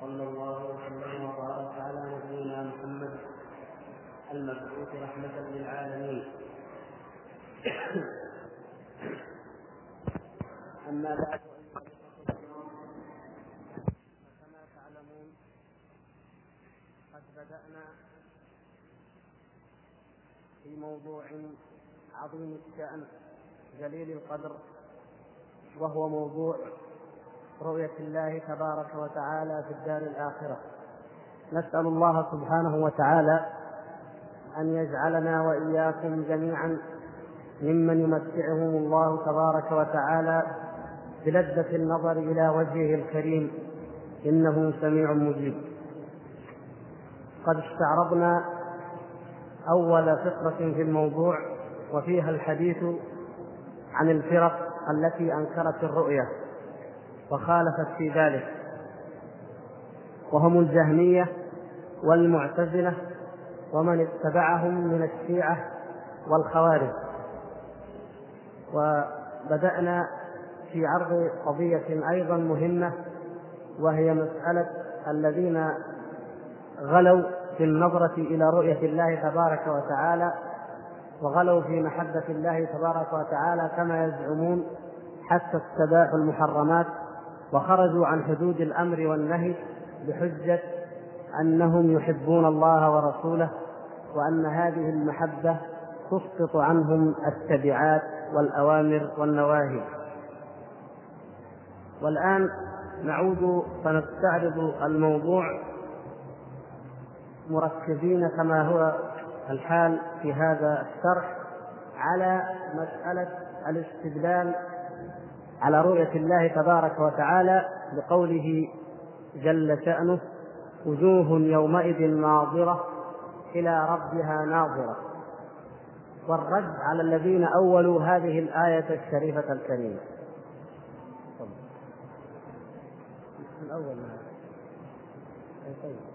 صلى الله وسلم وبارك على نبينا محمد المبعوث رحمة للعالمين. أما بعد فكما تعلمون قد بدأنا في موضوع عظيم الشأن جليل القدر وهو موضوع رؤية الله تبارك وتعالى في الدار الآخرة. نسأل الله سبحانه وتعالى أن يجعلنا وإياكم جميعا ممن يمتعهم الله تبارك وتعالى بلذة النظر إلى وجهه الكريم. إنه سميع مجيب. قد استعرضنا أول فقرة في الموضوع وفيها الحديث عن الفرق التي أنكرت الرؤية. وخالفت في ذلك. وهم الجهمية والمعتزلة ومن اتبعهم من الشيعة والخوارج. وبدأنا في عرض قضية أيضا مهمة وهي مسألة الذين غلوا في النظرة إلى رؤية الله تبارك وتعالى وغلوا في محبة الله تبارك وتعالى كما يزعمون حتى استباحوا المحرمات. وخرجوا عن حدود الأمر والنهي بحجة أنهم يحبون الله ورسوله وأن هذه المحبة تسقط عنهم التبعات والأوامر والنواهي. والآن نعود فنستعرض الموضوع مركزين كما هو الحال في هذا الشرح على مسألة الاستدلال على رؤية الله تبارك وتعالى بقوله جل شأنه وجوه يومئذ ناظرة إلى ربها ناظرة. والرد على الذين أولوا هذه الآية الشريفة الكريمة. الأول. طيب.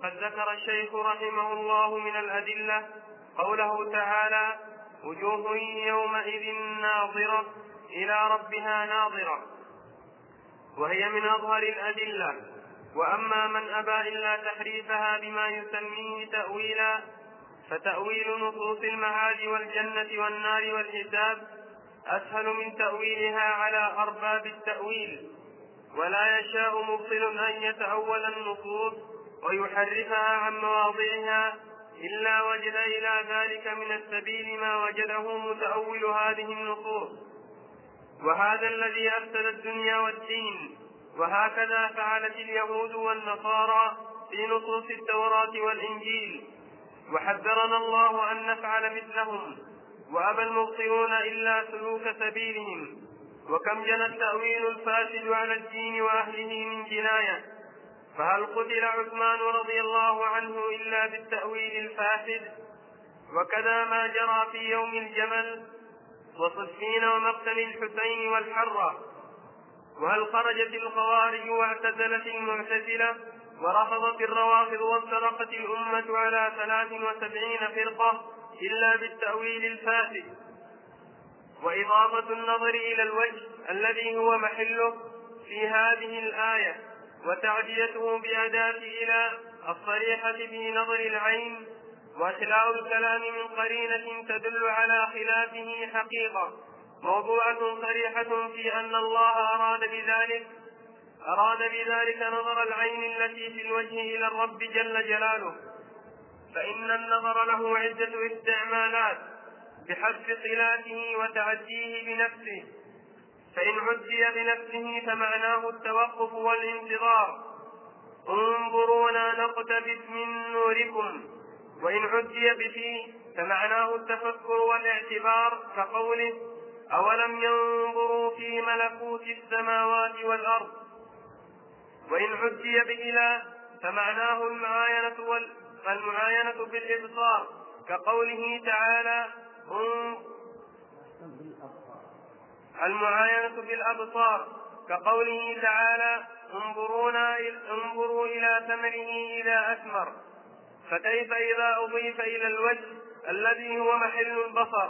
وقد ذكر الشيخ رحمه الله من الأدلة قوله تعالى وجوه يومئذ ناظرة إلى ربها ناظرة وهي من أظهر الأدلة. وأما من أبى إلا تحريفها بما يسميه تأويلا فتأويل نصوص المعاد والجنة والنار والحساب أسهل من تأويلها على أرباب التأويل. ولا يشاء مبطل أن يتأول النصوص ويحرفها عن مواضعها إلا وجد إلى ذلك من السبيل ما وجده متأول هذه النصوص. وهذا الذي أفسد الدنيا والدين وهكذا فعلت اليهود والنصارى في نصوص التوراة والإنجيل. وحذرنا الله أن نفعل مثلهم وأبى المبطلون إلا سلوك سبيلهم. وكم جنى التأويل الفاسد على الدين وأهله من جناية. فهل قتل عثمان رضي الله عنه إلا بالتأويل الفاسد؟ وكذا ما جرى في يوم الجمل وصفين ومقتل الحسين والحرة. وهل خرجت الخوارج واعتزلت المعتزلة ورفضت الروافض وافترقت الأمة على ثلاث وسبعين فرقة إلا بالتأويل الفاسد؟ وإضافة النظر إلى الوجه الذي هو محله في هذه الآية. وتعديته بأداة إلى الصريحة في نظر العين وإخلاء الكلام من قرينة تدل على خلافه حقيقة. موضوعة صريحة في أن الله أراد بذلك أراد بذلك نظر العين التي في الوجه إلى الرب جل جلاله. فإن النظر له عدة استعمالات بحسب صلاته وتعديه بنفسه. فإن عدي بنفسه فمعناه التوقف والانتظار. انظرونا نقتبس من نوركم. وإن عدي بفيه فمعناه التفكر والاعتبار كقوله أولم ينظروا في ملكوت السماوات والأرض؟ وإن عدي بإلى فمعناه المعاينة وال... المعاينة بالإبصار كقوله تعالى المعاينة بالأبصار كقوله تعالى انظرونا انظروا إلى ثمره إذا أثمر. فكيف إذا أضيف إلى الوجه الذي هو محل البصر؟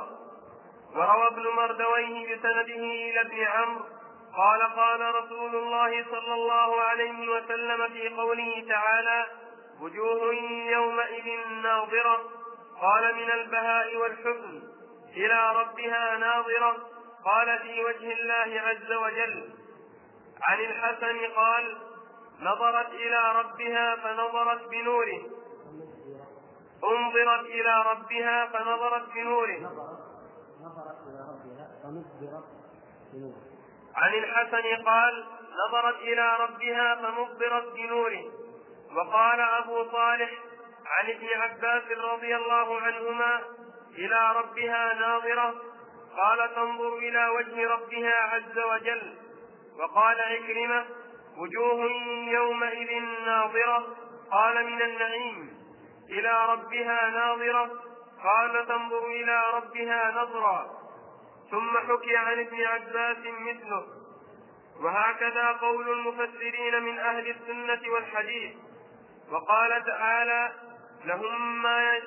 وروى ابن مردويه بسنده إلى ابن عمرو قال قال رسول الله صلى الله عليه وسلم في قوله تعالى وجوه يومئذ ناظرة. قال من البهاء والحزن. إلى ربها ناظرة. قال في وجه الله عز وجل عن الحسن قال نظرت إلى ربها فنظرت بنوره. انظرت إلى ربها فنظرت بنوره. نظرت إلى ربها فنظرت بنوره عن الحسن قال نظرت إلى ربها فنظرت بنوره. وقال أبو صالح عن ابن عباس رضي الله عنهما إلى ربها ناظرة قال تنظر إلى وجه ربها عز وجل. وقال عكرمة وجوه يومئذ ناظرة. قال من النعيم. إلى ربها ناظرة. قال تنظر إلى ربها نظرا ثم حكي عن ابن عباس مثله. وهكذا قول المفسرين من أهل السنة والحديث. وقال تعالى لهم ما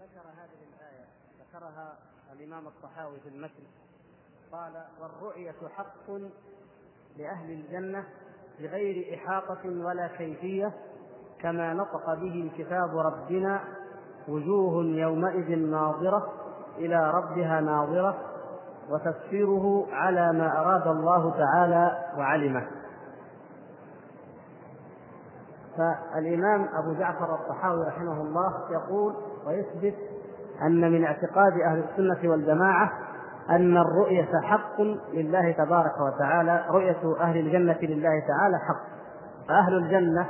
ذكر هذه الآية ذكرها الإمام الطحاوي في المتن قال والرؤية حق لأهل الجنة بغير إحاطة ولا كيفية كما نطق به كتاب ربنا وجوه يومئذ ناظرة إلى ربها ناظرة وتفسيره على ما أراد الله تعالى وعلمه. فالإمام أبو جعفر الطحاوي رحمه الله يقول ويثبت أن من اعتقاد أهل السنة والجماعة أن الرؤية حق لله تبارك وتعالى رؤية أهل الجنة لله تعالى حق. فأهل الجنة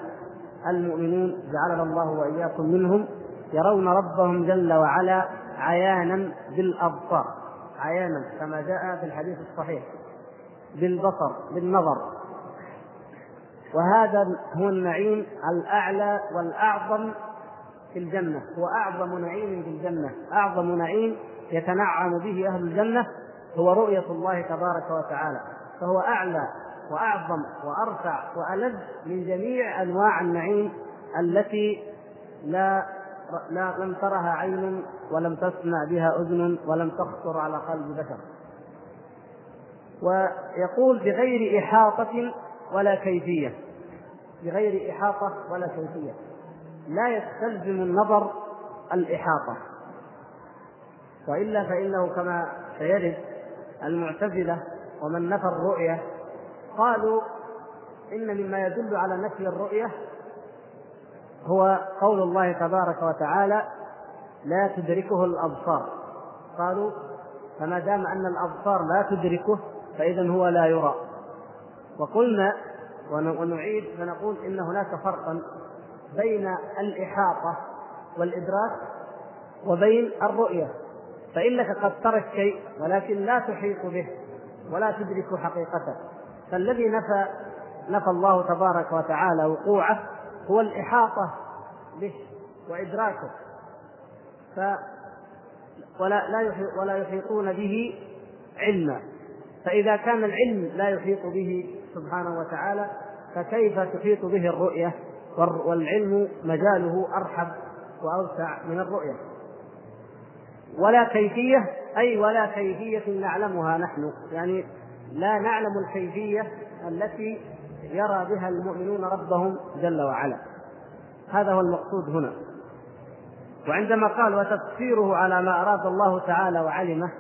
المؤمنون جعلنا الله وإياكم منهم يرون ربهم جل وعلا عيانا بالأبصار. عيانا كما جاء في الحديث الصحيح. بالبصر بالنظر. وهذا هو النعيم الأعلى والأعظم في الجنة هو أعظم نعيم في الجنة أعظم نعيم يتنعم به أهل الجنة هو رؤية الله تبارك وتعالى فهو أعلى وأعظم وأرفع وألذ من جميع أنواع النعيم التي لا لا لم ترها عين ولم تسمع بها أذن ولم تخطر على قلب بشر. ويقول بغير إحاطة ولا كيفية بغير إحاطة ولا كيفية. لا يستلزم النظر الإحاطة. وإلا فإنه كما سيرد المعتزلة ومن نفى الرؤية قالوا إن مما يدل على نفي الرؤية هو قول الله تبارك وتعالى لا تدركه الأبصار. قالوا فما دام أن الأبصار لا تدركه فإذا هو لا يرى. وقلنا ونعيد فنقول إن هناك فرقا بين الإحاطة والإدراك وبين الرؤية. فإنك قد ترى الشيء ولكن لا تحيط به ولا تدرك حقيقته. فالذي نفى نفى الله تبارك وتعالى وقوعه هو الإحاطة به وإدراكه. ف ولا لا ولا يحيطون به علما. فإذا كان العلم لا يحيط به سبحانه وتعالى فكيف تحيط به الرؤية؟ والعلم مجاله أرحب وأوسع من الرؤية. ولا كيفية أي ولا كيفية نعلمها نحن. يعني لا نعلم الكيفية التي يرى بها المؤمنون ربهم جل وعلا. هذا هو المقصود هنا. وعندما قال وتفسيره على ما أراد الله تعالى وعلمه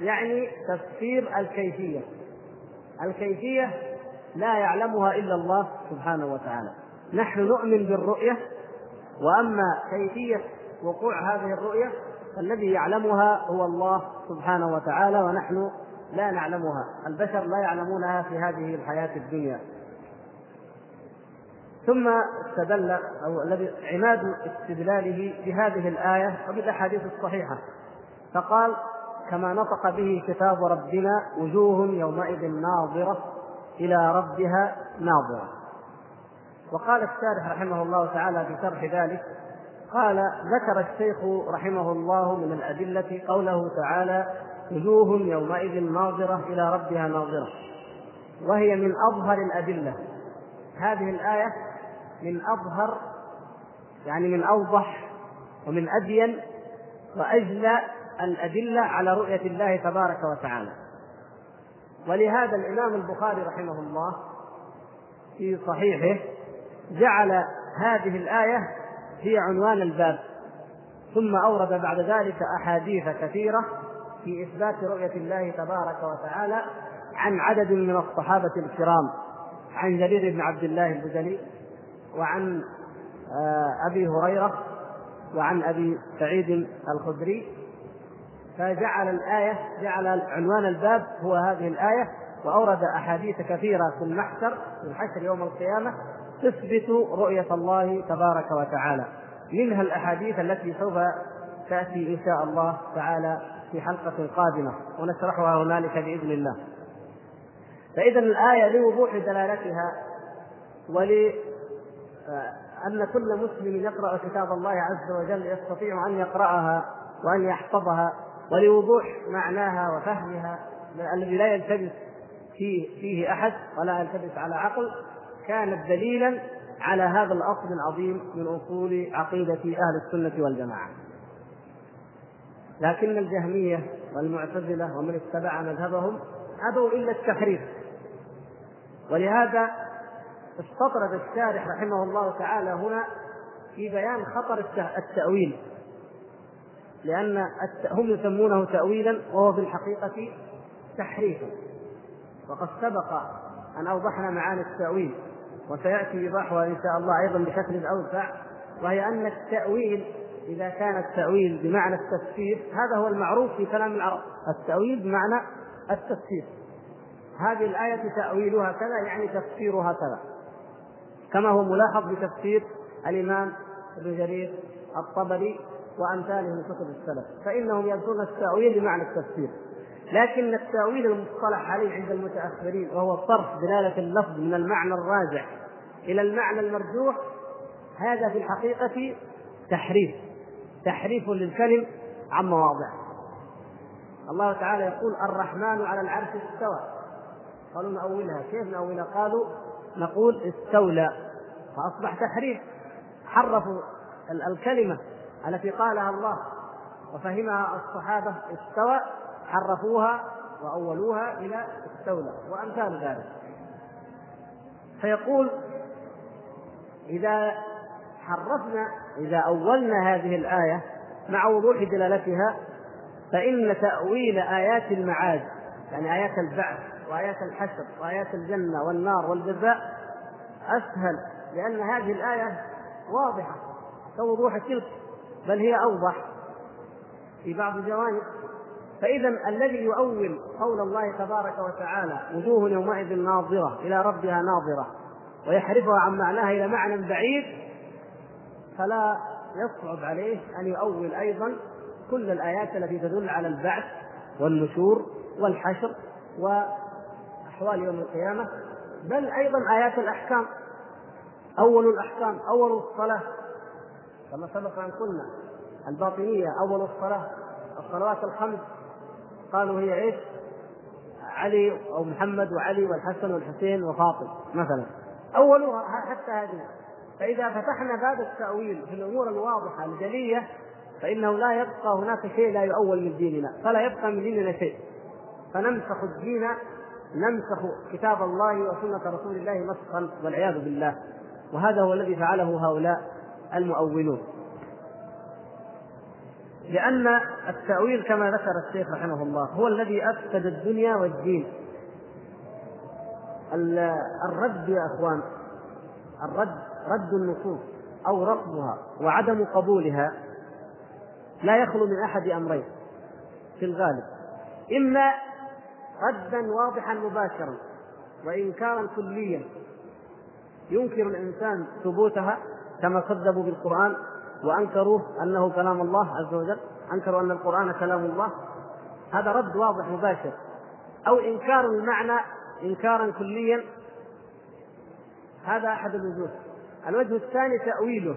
يعني تفسير الكيفية. الكيفية لا يعلمها إلا الله سبحانه وتعالى. نحن نؤمن بالرؤية وأما كيفية وقوع هذه الرؤية فالذي يعلمها هو الله سبحانه وتعالى ونحن لا نعلمها. البشر لا يعلمونها في هذه الحياة الدنيا. ثم استدل أو الذي عماد استدلاله بهذه الآية وبالأحاديث الصحيحة. فقال كما نطق به كتاب ربنا وجوه يومئذ ناظرة إلى ربها ناظرة. وقال الشارح رحمه الله تعالى في شرح ذلك قال ذكر الشيخ رحمه الله من الأدلة قوله تعالى وجوه يومئذ ناظرة إلى ربها ناظرة وهي من أظهر الأدلة. هذه الآية من أظهر يعني من أوضح ومن أبين وأجلى الأدلة على رؤية الله تبارك وتعالى. ولهذا الإمام البخاري رحمه الله في صحيحه جعل هذه الآية هي عنوان الباب. ثم أورد بعد ذلك أحاديث كثيرة في إثبات رؤية الله تبارك وتعالى عن عدد من الصحابة الكرام عن جرير بن عبد الله البجلي وعن آه، أبي هريرة وعن أبي سعيد الخدري. فجعل الآية جعل عنوان الباب هو هذه الآية وأورد أحاديث كثيرة في المحشر في الحشر يوم القيامة تثبت رؤية الله تبارك وتعالى. منها الأحاديث التي سوف تأتي إن شاء الله تعالى في حلقة قادمة ونشرحها هنالك بإذن الله. فإذا الآية لوضوح دلالتها ول أن كل مسلم يقرأ كتاب الله عز وجل يستطيع أن يقرأها وأن يحفظها ولوضوح معناها وفهمها الذي لا يلتبس فيه, فيه أحد ولا يلتبس على عقل. كانت دليلا على هذا الأصل العظيم من أصول عقيدة أهل السنة والجماعة. لكن الجهمية والمعتزلة ومن اتبع مذهبهم أبوا إلا التحريف. ولهذا استطرد الشارح رحمه الله تعالى هنا في بيان خطر التأويل. لأن هم يسمونه تأويلا وهو في الحقيقة تحريفا وقد سبق أن أوضحنا معاني التأويل. وسيأتي إيضاحها إن شاء الله أيضا بشكل أوسع وهي أن التأويل إذا كان التأويل بمعنى التفسير هذا هو المعروف في كلام العرب. التأويل بمعنى التفسير. هذه الآية تأويلها كذا يعني تفسيرها كذا. كما هو ملاحظ بتفسير الإمام ابن جرير الطبري وأمثاله من كتب السلف فإنهم يذكرون التأويل بمعنى التفسير. لكن التأويل المصطلح عليه عند المتأخرين وهو صرف دلالة اللفظ من المعنى الراجع إلى المعنى المرجوح هذا في الحقيقة تحريف تحريف للكلم عن مواضعه الله تعالى يقول الرحمن على العرش استوى. قالوا نأولها. كيف نأولها؟ قالوا نقول استولى. فأصبح تحريف. حرفوا الكلمة التي قالها الله وفهمها الصحابة استوى. حرفوها وأولوها إلى استولى وأمثال ذلك. فيقول إذا حرفنا إذا أولنا هذه الآية مع وضوح دلالتها فإن تأويل آيات المعاد يعني آيات البعث وآيات الحشر وآيات الجنة والنار والجزاء أسهل لأن هذه الآية واضحة كوضوح تلك بل هي أوضح في بعض الجوانب. فإذا الذي يؤول قول الله تبارك وتعالى وجوه يومئذ ناظرة إلى ربها ناظرة ويحرفها عن معناها إلى معنى بعيد فلا يصعب عليه أن يؤول أيضا كل الآيات التي تدل على البعث والنشور والحشر وأحوال يوم القيامة بل أيضا آيات الأحكام أول الأحكام أول الصلاة كما سبق أن قلنا الباطنية أول الصلاة الصلوات الخمس قالوا هي إيش؟ علي أو محمد وعلي والحسن والحسين وفاطم مثلا. أولها حتى هذه. فإذا فتحنا باب التأويل في الأمور الواضحة الجلية فإنه لا يبقى هناك شيء لا يؤول من ديننا فلا يبقى من ديننا شيء. فنمسخ الدين نمسخ كتاب الله وسنة رسول الله مسخا والعياذ بالله. وهذا هو الذي فعله هؤلاء المؤولون. لأن التأويل كما ذكر الشيخ رحمه الله هو الذي أفسد الدنيا والدين. الرد يا أخوان الرد رد النصوص أو رفضها وعدم قبولها لا يخلو من أحد أمرين في الغالب. إما ردا واضحا مباشرا وإنكارا كليا ينكر الإنسان ثبوتها كما كذبوا بالقرآن وأنكروا أنه كلام الله عز وجل أنكروا أن القرآن كلام الله. هذا رد واضح مباشر. أو إنكار المعنى إنكارا كليا. هذا أحد الوجوه. الوجه الثاني تأويله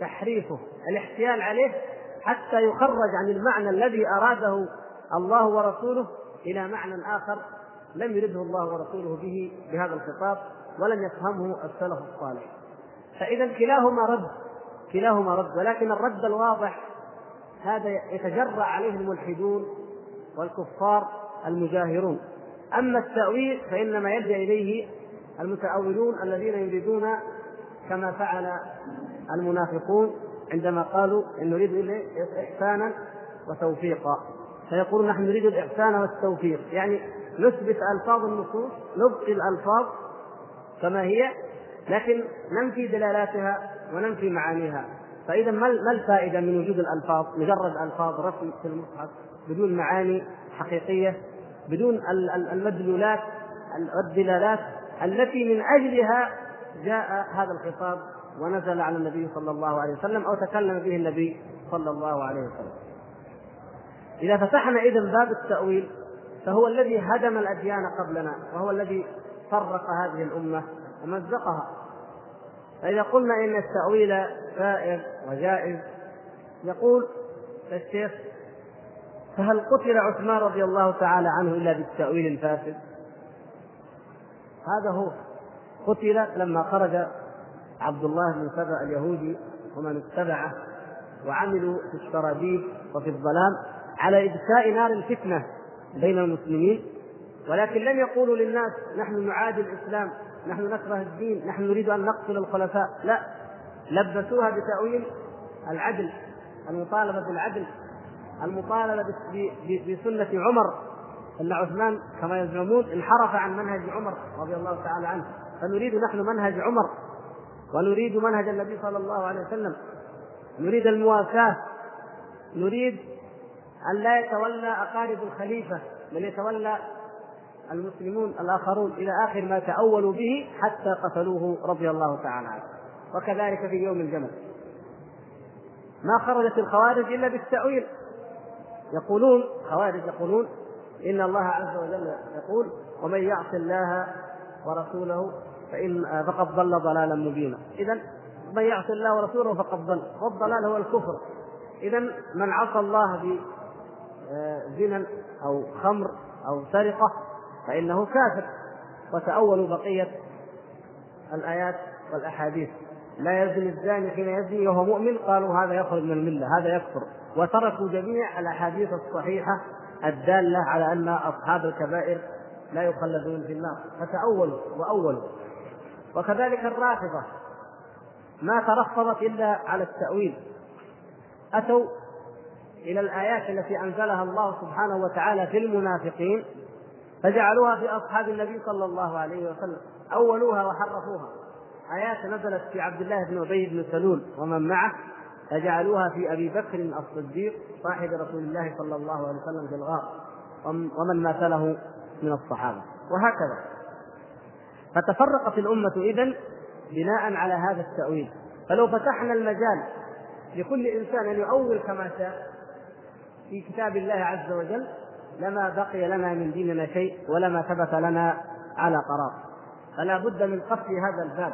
تحريفه الاحتيال عليه حتى يخرج عن المعنى الذي أراده الله ورسوله إلى معنى آخر لم يرده الله ورسوله به بهذا الخطاب ولم يفهمه السلف الصالح. فإذا كلاهما رد. كلاهما رد ولكن الرد الواضح هذا يتجرأ عليه الملحدون والكفار المجاهرون. أما التأويل فإنما يلجأ إليه المتأولون الذين يريدون كما فعل المنافقون عندما قالوا إن نريد إحسانا وتوفيقا. فيقولون نحن نريد الإحسان والتوفيق. يعني نثبت ألفاظ النصوص نبقي الألفاظ كما هي لكن ننفي دلالاتها وننفي معانيها. فإذا ما الفائدة من وجود الألفاظ؟ مجرد ألفاظ رسم في المصحف بدون معاني حقيقية بدون المدلولات والدلالات التي من أجلها جاء هذا الخطاب ونزل على النبي صلى الله عليه وسلم أو تكلم به النبي صلى الله عليه وسلم. إذا فتحنا إذا باب التأويل فهو الذي هدم الأديان قبلنا وهو الذي فرق هذه الأمة ومزقها. فإذا قلنا إن التأويل سائر وجائز يقول الشيخ فهل قتل عثمان رضي الله تعالى عنه إلا بالتأويل الفاسد؟ هذا هو قتل لما خرج عبد الله بن سبأ اليهودي ومن اتبعه وعملوا في الشرابيب وفي الظلام على إبكاء نار الفتنة بين المسلمين ولكن لم يقولوا للناس نحن نعادي الإسلام نحن نكره الدين نحن نريد أن نقتل الخلفاء. لا لبسوها بتأويل العدل المطالبة بالعدل المطالبة بسنة عمر. أن عثمان كما يزعمون انحرف عن منهج عمر رضي الله تعالى عنه. فنريد نحن منهج عمر ونريد منهج النبي صلى الله عليه وسلم. نريد المواساة. نريد أن لا يتولى أقارب الخليفة. بل يتولى المسلمون الآخرون إلى آخر ما تأولوا به حتى قتلوه رضي الله تعالى عنه. وكذلك في يوم الجمل ما خرجت الخوارج إلا بالتأويل. يقولون خوارج يقولون إن الله عز وجل يقول ومن يعص الله ورسوله فإن فقد ضل ضلالا مبينا. إذا من يعص الله ورسوله فقد ضل. والضلال هو الكفر. إذا من عصى الله بزنا أو خمر أو سرقة فإنه كافر. وتأولوا بقية الآيات والأحاديث. لا يزني الزاني حين يزني وهو مؤمن. قالوا هذا يخرج من الملة هذا يكفر. وتركوا جميع الأحاديث الصحيحة الدالة على أن أصحاب الكبائر لا يخلدون في النار. فتأولوا وأولوا وكذلك الرافضة. ما ترفضت إلا على التأويل. أتوا إلى الآيات التي أنزلها الله سبحانه وتعالى في المنافقين. فجعلوها في أصحاب النبي صلى الله عليه وسلم. أولوها وحرفوها. آيات نزلت في عبد الله بن أبي بن سلول ومن معه. فجعلوها في أبي بكر الصديق صاحب رسول الله صلى الله عليه وسلم في الغار. ومن ماثله من الصحابة. وهكذا. فتفرقت الأمة إذن بناء على هذا التأويل. فلو فتحنا المجال لكل إنسان أن يؤول كما شاء في كتاب الله عز وجل لما بقي لنا من ديننا شيء ولما ثبت لنا على قرار. فلا بد من قفل هذا الباب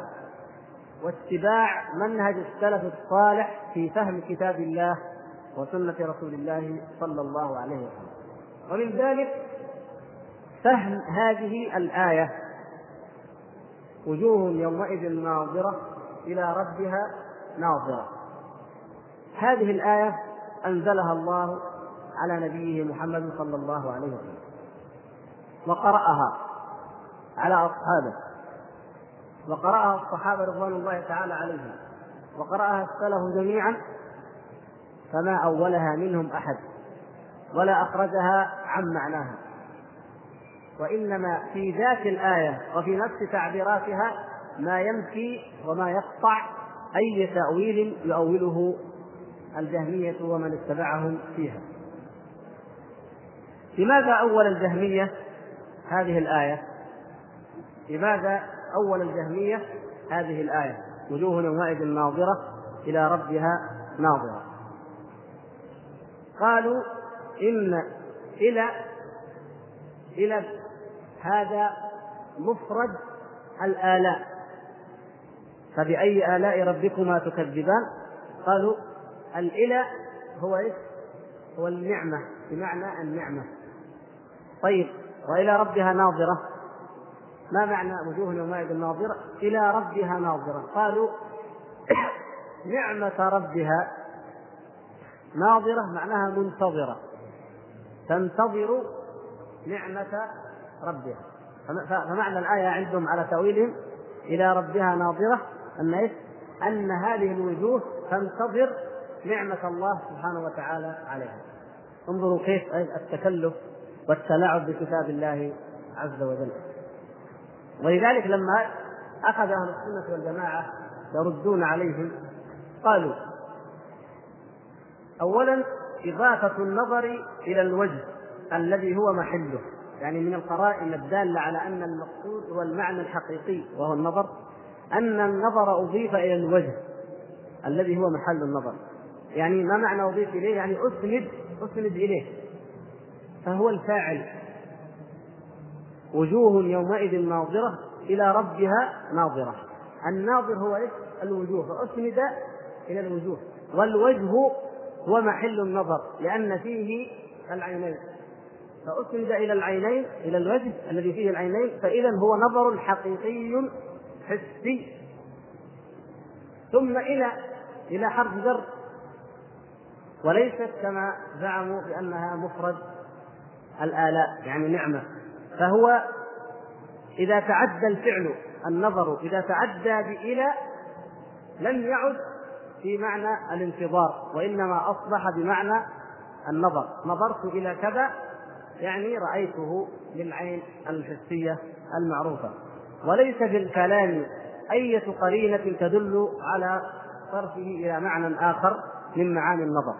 واتباع منهج السلف الصالح في فهم كتاب الله وسنة رسول الله صلى الله عليه وسلم. ومن ذلك فهم هذه الآية وجوه يومئذ ناظرة إلى ربها ناظرة. هذه الآية أنزلها الله على نبيه محمد صلى الله عليه وسلم. وقرأها على أصحابه. وقرأها الصحابة رضوان الله تعالى عليهم. وقرأها السلف جميعا فما أولها منهم أحد ولا أخرجها عن معناها. وإنما في ذات الآية وفي نفس تعبيراتها ما ينفي وما يقطع أي تأويل يؤوله الجهمية ومن اتبعهم فيها. لماذا أول الجهمية هذه الآية؟ لماذا أول الجهمية هذه الآية؟ وجوه يومئذ ناظرة إلى ربها ناظرة. قالوا إن إلى إلى هذا مفرد الآلاء فبأي آلاء ربكما تكذبان؟ قالوا الإلى هو إيش؟ هو النعمة بمعنى النعمة طيب وإلى ربها ناظرة. ما معنى وجوه يومئذ ناظرة إلى ربها ناظرة. قالوا نعمة ربها ناظرة معناها منتظرة. تنتظر نعمة ربها. فمعنى الآية عندهم على تأويلهم إلى ربها ناظرة أن إيش؟ أن هذه الوجوه تنتظر نعمة الله سبحانه وتعالى عليها. انظروا كيف التكلف والتلاعب بكتاب الله عز وجل. ولذلك لما أخذ أهل السنة والجماعة يردون عليهم قالوا أولا إضافة النظر إلى الوجه الذي هو محله. يعني من القرائن الدالة على أن المقصود هو المعنى الحقيقي وهو النظر أن النظر أضيف إلى الوجه الذي هو محل النظر. يعني ما معنى أضيف إليه؟ يعني أسند أسند إليه. فهو الفاعل. وجوه يومئذ ناظرة إلى ربها ناظرة. الناظر هو إيش؟ الوجوه. فأسند إلى الوجوه. والوجه هو محل النظر لأن فيه العينين. فأسند إلى العينين إلى الوجه الذي فيه العينين فإذا هو نظر حقيقي حسي. ثم إلى إلى حرف جر. وليست كما زعموا بأنها مفرد. الآلاء يعني نعمة. فهو إذا تعدى الفعل النظر إذا تعدى بإلى لم يعد في معنى الانتظار وإنما أصبح بمعنى النظر. نظرت إلى كذا يعني رأيته بالعين الحسية المعروفة. وليس في الكلام أية قرينة تدل على صرفه إلى معنى آخر من معاني النظر.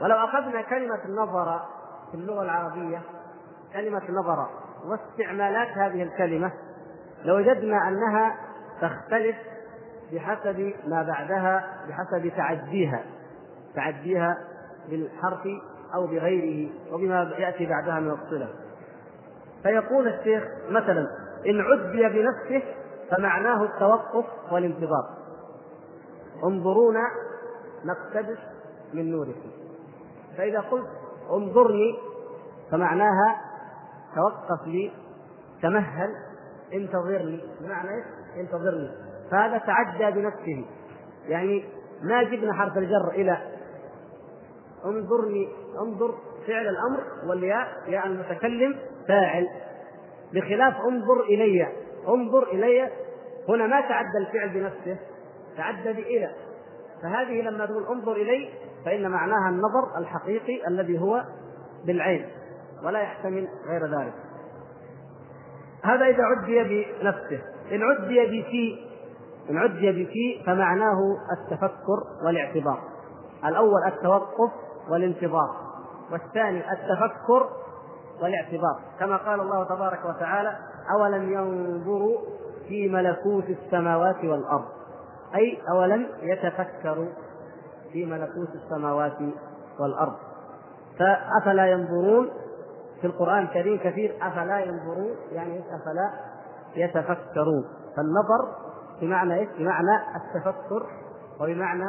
ولو أخذنا كلمة النظر في اللغة العربية كلمة نظر واستعمالات هذه الكلمة لوجدنا أنها تختلف بحسب ما بعدها بحسب تعديها تعديها بالحرف أو بغيره وبما يأتي بعدها من الصلة. فيقول الشيخ مثلا إن عدي بنفسه فمعناه التوقف والانتظار. انظرونا نقتبس من نوركم. فإذا قلت انظرني فمعناها توقف لي تمهل انتظرني. بمعنى؟ انتظرني. فهذا تعدى بنفسه. يعني ما جبنا حرف الجر إلى انظرني انظر فعل الأمر والياء ياء المتكلم فاعل. بخلاف انظر إلي انظر إلي هنا ما تعدى الفعل بنفسه تعدى بإلى. فهذه لما تقول انظر إلي فإن معناها النظر الحقيقي الذي هو بالعين ولا يحتمل غير ذلك. هذا إذا عدي بنفسه. إن عدي بفي إن عدي بفي فمعناه التفكر والاعتبار. الأول التوقف والانتظار والثاني التفكر والاعتبار. كما قال الله تبارك وتعالى أولم ينظروا في ملكوت السماوات والأرض؟ أي أولم يتفكروا؟ في ملكوت السماوات والأرض. فأفلا ينظرون في القرآن الكريم كثير أفلا ينظرون يعني أفلا؟ يتفكرون. فالنظر بمعنى إيش؟ بمعنى التفكر وبمعنى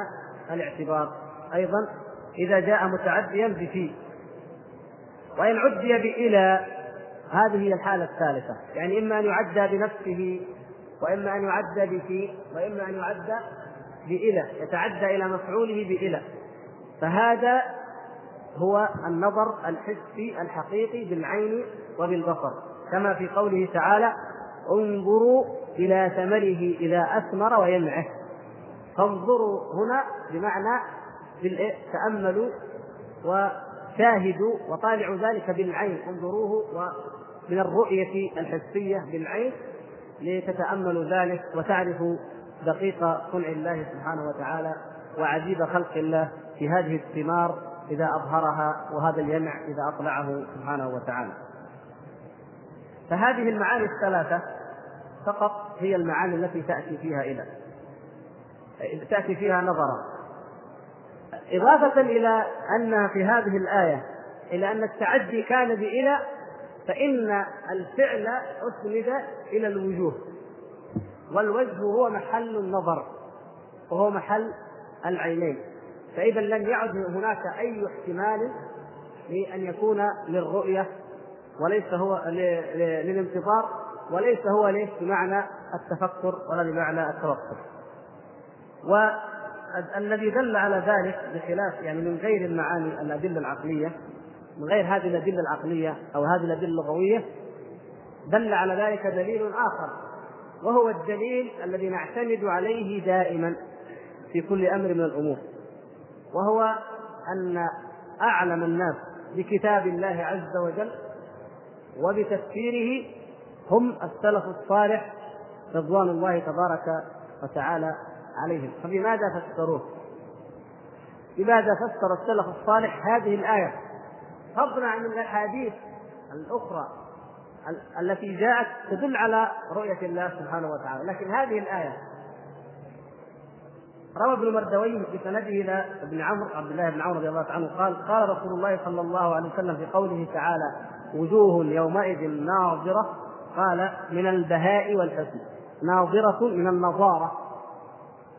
الاعتبار. أيضا إذا جاء متعديا بفي. وإن عدي بإلى هذه هي الحالة الثالثة. يعني إما أن يعدى بنفسه وإما أن يعدى بفي وإما أن يعدى بإلى يتعدى إلى مفعوله بإلى فهذا هو النظر الحسي الحقيقي بالعين وبالبصر. كما في قوله تعالى انظروا إلى ثمره إذا أثمر وينعه. فانظروا هنا بمعنى تأملوا وشاهدوا وطالعوا ذلك بالعين. انظروه ومن الرؤية الحسية بالعين لتتأملوا ذلك وتعرفوا دقيق صنع الله سبحانه وتعالى وعجيب خلق الله في هذه الثمار إذا أظهرها وهذا اليمع إذا أطلعه سبحانه وتعالى. فهذه المعاني الثلاثة فقط هي المعاني التي تأتي فيها إلى تأتي فيها نظرا. إضافة إلى أن في هذه الآية إلى أن التعدي كان بإلى فإن الفعل أسند إلى الوجوه. والوجه هو محل النظر وهو محل العينين. فإذا لم يعد هناك أي احتمال لأن يكون للرؤية وليس هو للانتظار وليس هو ليس بمعنى التفكر ولا بمعنى التوقف. والذي دل على ذلك بخلاف يعني من غير المعاني الأدلة العقلية من غير هذه الأدلة العقلية أو هذه الأدلة اللغوية دل على ذلك دليل آخر. وهو الدليل الذي نعتمد عليه دائما في كل أمر من الأمور وهو أن أعلم الناس بكتاب الله عز وجل وبتفسيره هم السلف الصالح رضوان الله تبارك وتعالى عليهم فبماذا فسروه؟ بماذا فسر السلف الصالح هذه الآية فضلا عن الأحاديث الأخرى التي جاءت تدل على رؤية الله سبحانه وتعالى. لكن هذه الآية روى ابن مردويه بسنده إلى ابن عمرو عبد الله بن عمرو رضي الله عنه قال قال رسول الله صلى الله عليه وسلم في قوله تعالى وجوه يومئذ ناظرة قال من البهاء والحسن ناظرة من النظارة.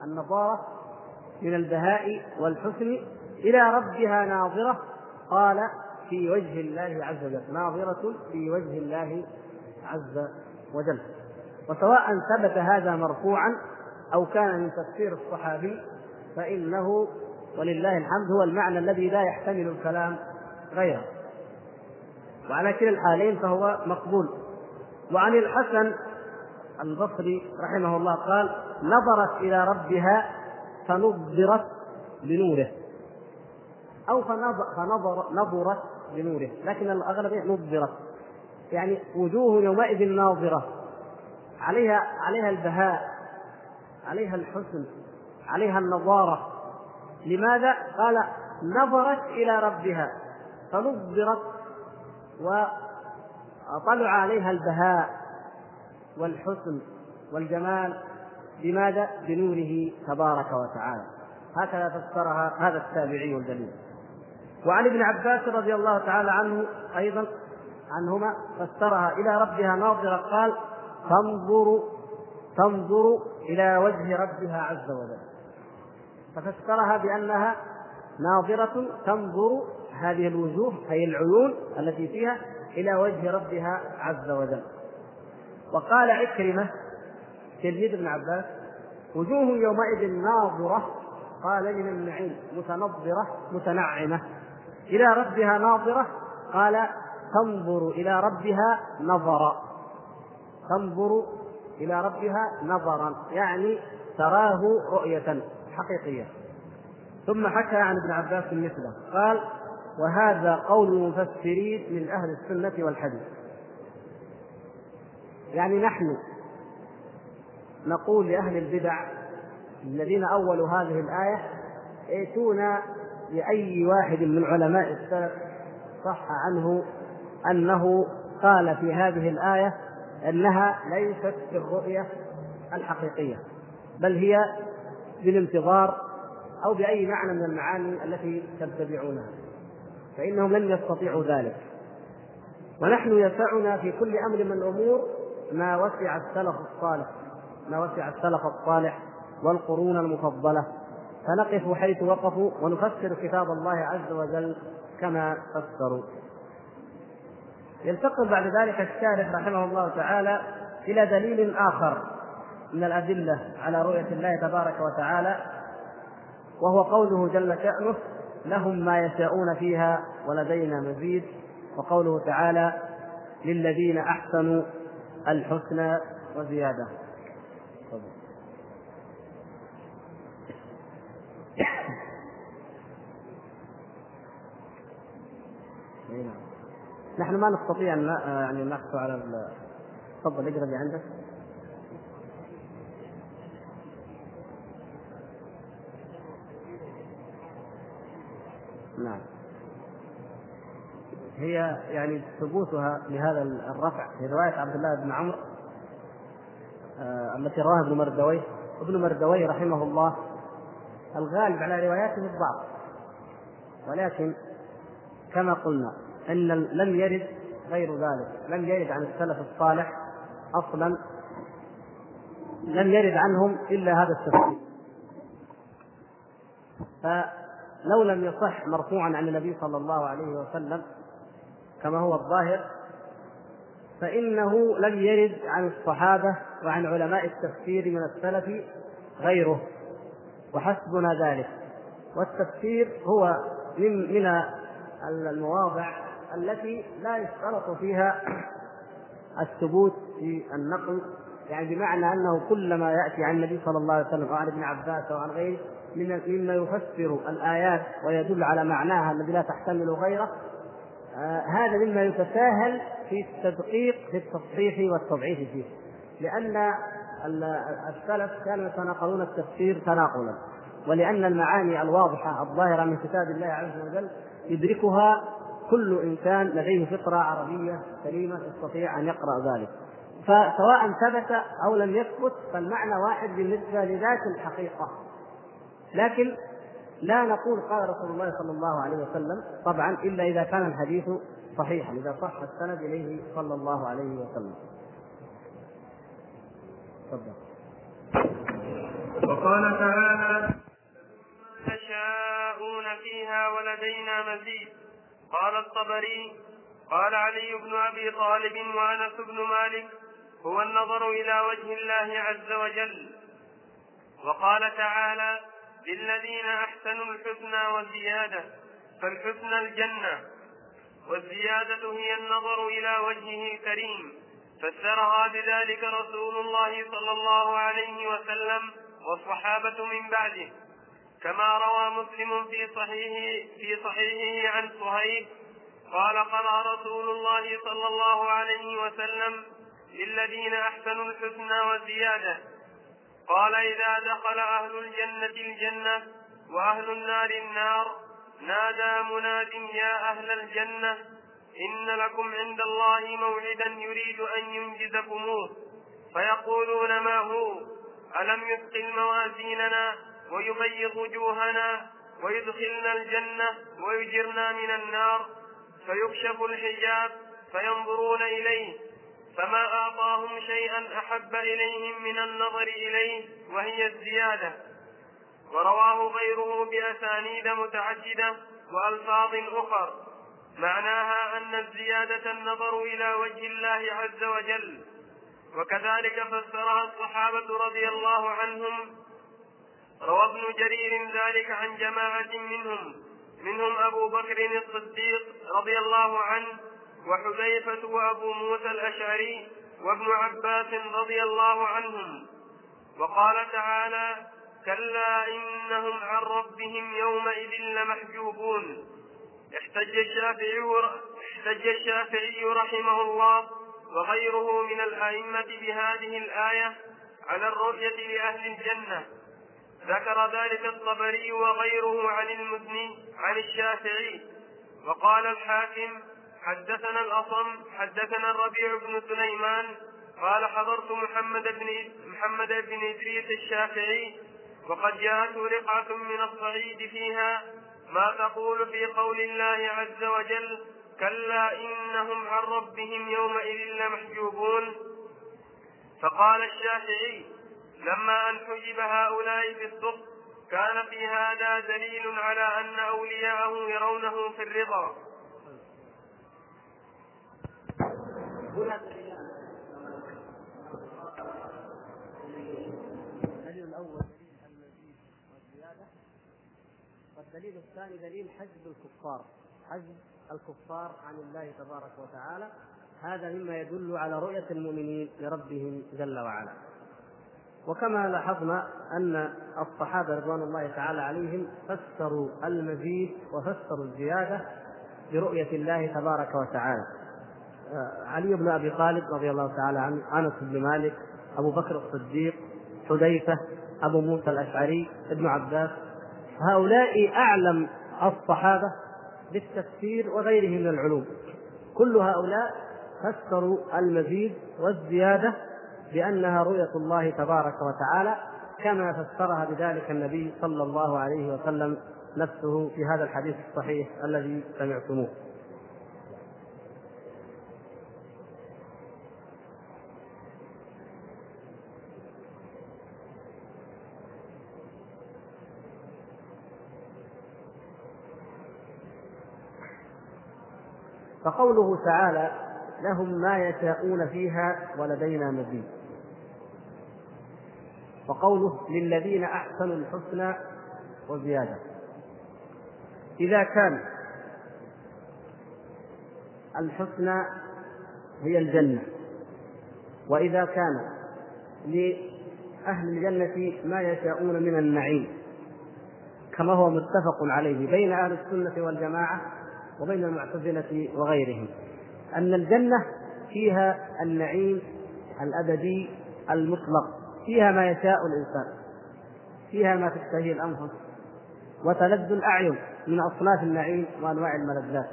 النظارة من البهاء والحسن إلى ربها ناظرة. قال في وجه الله عز وجل ناظرة في وجه الله عز وجل. وسواء ثبت هذا مرفوعا أو كان من تفسير الصحابي فإنه ولله الحمد هو المعنى الذي لا يحتمل الكلام غيره. وعلى كلا الحالين فهو مقبول. وعن الحسن البصري رحمه الله قال نظرت إلى ربها فنظرت بنوره أو فنظر بنوره لكن الأغلب نظرت يعني وجوه يومئذ ناظرة. عليها عليها البهاء عليها الحسن عليها النظارة. لماذا؟ قال نظرت إلى ربها فنظرت وطلع عليها البهاء والحسن والجمال. بماذا؟ بنوره تبارك وتعالى. هكذا فسرها هذا التابعي الجليل. وعن ابن عباس رضي الله تعالى عنه أيضا عنهما فسرها إلى ربها ناظرة قال تنظر تنظر إلى وجه ربها عز وجل. ففسرها بأنها ناظرة تنظر هذه الوجوه أي العيون التي فيها إلى وجه ربها عز وجل. وقال عكرمة تلميذ ابن عباس وجوه يومئذ ناظرة. قال من النعيم متنظرة متنعمة. إلى ربها ناظرة قال تنظر إلى ربها نظرا. تنظر إلى ربها نظرا. يعني تراه رؤية حقيقية. ثم حكى عن ابن عباس مثله. قال وهذا قول المفسرين من أهل السنة والحديث. يعني نحن نقول لأهل البدع الذين أولوا هذه الآية ائتونا لأي واحد من علماء السلف صح عنه أنه قال في هذه الآية أنها ليست بالرؤية الحقيقية بل هي بالانتظار أو بأي معنى من المعاني التي تتبعونها فإنهم لن يستطيعوا ذلك. ونحن يسعنا في كل أمر من الأمور ما وسع السلف الصالح ما وسع السلف الصالح والقرون المفضلة. فنقف حيث وقفوا ونفسر كتاب الله عز وجل كما فسروا. ينتقل بعد ذلك الشارح رحمه الله تعالى إلى دليل آخر من الأدلة على رؤية الله تبارك وتعالى وهو قوله جل شأنه لهم ما يشاءون فيها ولدينا مزيد وقوله تعالى للذين أحسنوا الحسنى وزيادة نحن ما نستطيع أن يعني نحصل على تفضل اقرأ اللي عندك. نعم. هي يعني ثبوتها لهذا الرفع في رواية عبد الله بن عمرو آه التي رواها ابن مردويه ابن مردويه رحمه الله الغالب على رواياته الضعف. ولكن كما قلنا إن لم يرد غير ذلك. لم يرد عن السلف الصالح أصلا. لم يرد عنهم إلا هذا التفسير لو لم يصح مرفوعا عن النبي صلى الله عليه وسلم كما هو الظاهر فإنه لم يرد عن الصحابة وعن علماء التفسير من السلف غيره. وحسبنا ذلك. والتفسير هو من من المواضع التي لا يشترط فيها الثبوت في النقل يعني بمعنى أنه كل ما يأتي عن النبي صلى الله عليه وسلم أو عن ابن عباس أو عن غيره مما يفسر الآيات ويدل على معناها الذي لا تحتمل غيره آه هذا مما يتساهل في التدقيق في التصحيح والتضعيف فيه. لأن السلف كانوا يتناقلون التفسير تناقلا ولأن المعاني الواضحة الظاهرة من كتاب الله عز وجل يدركها كل إنسان لديه فطرة عربية سليمة يستطيع أن يقرأ ذلك. فسواء ثبت أو لم يثبت فالمعنى واحد بالنسبة لذات الحقيقة. لكن لا نقول قال رسول الله صلى الله عليه وسلم طبعا إلا إذا كان الحديث صحيحا إذا صح السند إليه صلى الله عليه وسلم. تفضل. وقال تعالى تشاءون فيها ولدينا مزيد. قال الطبري قال علي بن أبي طالب وأنس بن مالك هو النظر إلى وجه الله عز وجل. وقال تعالى للذين أحسنوا الحسنى وزياده فالحسنى الجنة. والزيادة هي النظر إلى وجهه الكريم. فسرها بذلك رسول الله صلى الله عليه وسلم والصحابة من بعده. كما روى مسلم في صحيحه في صحيحه عن صهيب قال قرأ رسول الله صلى الله عليه وسلم للذين أحسنوا الحسنى وزيادة قال إذا دخل أهل الجنة الجنة وأهل النار النار نادى مناد يا أهل الجنة إن لكم عند الله موعدا يريد أن ينجزكموه فيقولون ما هو؟ ألم يثقل موازيننا ويبيض وجوهنا ويدخلنا الجنة ويجرنا من النار فيكشف الحجاب فينظرون إليه فما أعطاهم شيئا أحب إليهم من النظر إليه وهي الزيادة. ورواه غيره بأسانيد متعددة وألفاظ أخر. معناها أن الزيادة النظر إلى وجه الله عز وجل. وكذلك فسرها الصحابة رضي الله عنهم روى ابن جرير ذلك عن جماعة منهم منهم أبو بكر الصديق رضي الله عنه وحذيفة وأبو موسى الأشعري وابن عباس رضي الله عنهم. وقال تعالى كلا إنهم عن ربهم يومئذ لمحجوبون احتج الشافعي احتج الشافعي رحمه الله وغيره من الأئمة بهذه الآية على الرؤية لأهل الجنة. ذكر ذلك الطبري وغيره عن المزني عن الشافعي. وقال الحاكم حدثنا الأصم حدثنا الربيع بن سليمان قال حضرت محمد بن محمد بن إدريس الشافعي وقد جاءته رقعة من الصعيد فيها. ما تقول في قول الله عز وجل كلا إنهم عن ربهم يومئذ لمحجوبون؟ فقال الشافعي لما أن حجب هؤلاء في الصف كان في هذا دليل على أن أولياءه يرونه في الرضا. الدليل الأول دليل المزيد والزياده والدليل الثاني دليل حجب الكفار حجب الكفار عن الله تبارك وتعالى. هذا مما يدل على رؤية المؤمنين لربهم جل وعلا. وكما لاحظنا أن الصحابة رضوان الله تعالى عليهم فسروا المزيد وفسروا الزيادة برؤية الله تبارك وتعالى. علي بن أبي طالب رضي الله تعالى عنه أنس بن مالك أبو بكر الصديق حذيفة أبو موسى الأشعري ابن عباس. هؤلاء أعلم الصحابة بالتفسير وغيره من العلوم. كل هؤلاء فسروا المزيد والزيادة بأنها رؤية الله تبارك وتعالى كما فسرها بذلك النبي صلى الله عليه وسلم نفسه في هذا الحديث الصحيح الذي سمعتموه. فقوله تعالى لهم ما يشاءون فيها ولدينا مزيد وقوله للذين أحسنوا الحسنى وزيادة. إذا كان الحسنى هي الجنة وإذا كان لأهل الجنة ما يشاءون من النعيم كما هو متفق عليه بين أهل السنة والجماعة وبين المعتزلة وغيرهم أن الجنة فيها النعيم الأبدي المطلق. فيها ما يشاء الإنسان. فيها ما تشتهيه الأنفس. وتلذ الأعين من أصناف النعيم وأنواع الملذات.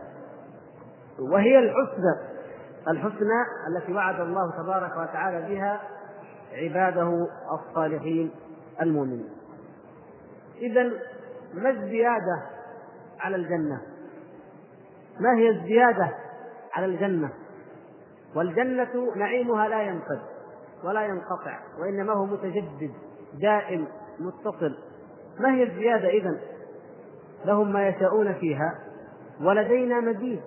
وهي الحسنى الحسنى التي وعد الله تبارك وتعالى بها عباده الصالحين المؤمنين. اذا ما الزيادة على الجنة؟ ما هي الزيادة على الجنة؟ والجنة نعيمها لا ينفد ولا ينقطع وإنما هو متجدد دائم متصل. ما هي الزيادة اذا لهم ما يشاءون فيها ولدينا مزيد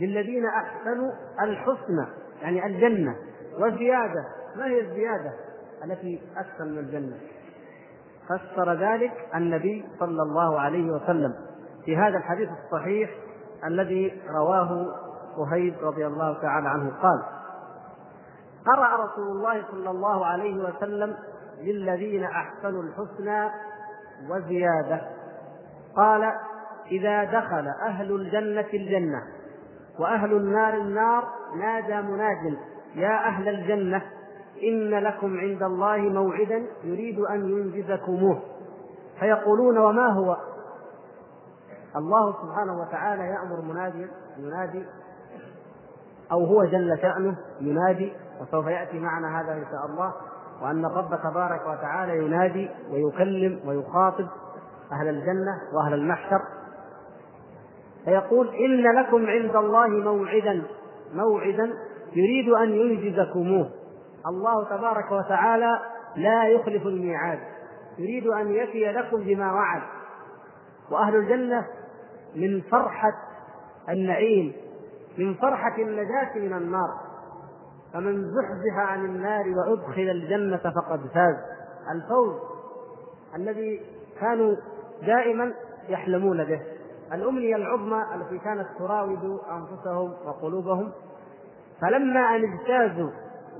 للذين أحسنوا الحسنى يعني الجنة. وزيادة ما هي الزيادة؟ التي أكثر من الجنة. فسر ذلك النبي صلى الله عليه وسلم في هذا الحديث الصحيح الذي رواه وهيب رضي الله تعالى عنه. قال قرأ رسول الله صلى الله عليه وسلم للذين أحسنوا الحسنى وزيادة. قال إذا دخل أهل الجنة الجنة وأهل النار النار نادى مناد يا أهل الجنة إن لكم عند الله موعدا يريد أن ينجزكموه. فيقولون وما هو؟ الله سبحانه وتعالى يأمر مناديا ينادي أو هو جل شأنه ينادي وسوف يأتي معنا هذا إن شاء الله وأن الرب تبارك وتعالى ينادي ويكلم ويخاطب أهل الجنة وأهل المحشر فيقول إن لكم عند الله موعدا موعدا يريد أن ينجزكموه. الله تبارك وتعالى لا يخلف الميعاد يريد أن يفي لكم بما وعد. وأهل الجنة من فرحة النعيم من فرحة النجاة من النار. فمن زحزح عن النار وأدخل الجنة فقد فاز. الفوز الذي كانوا دائما يحلمون به. الأمنية العظمى التي كانت تراود أنفسهم وقلوبهم. فلما أن اجتازوا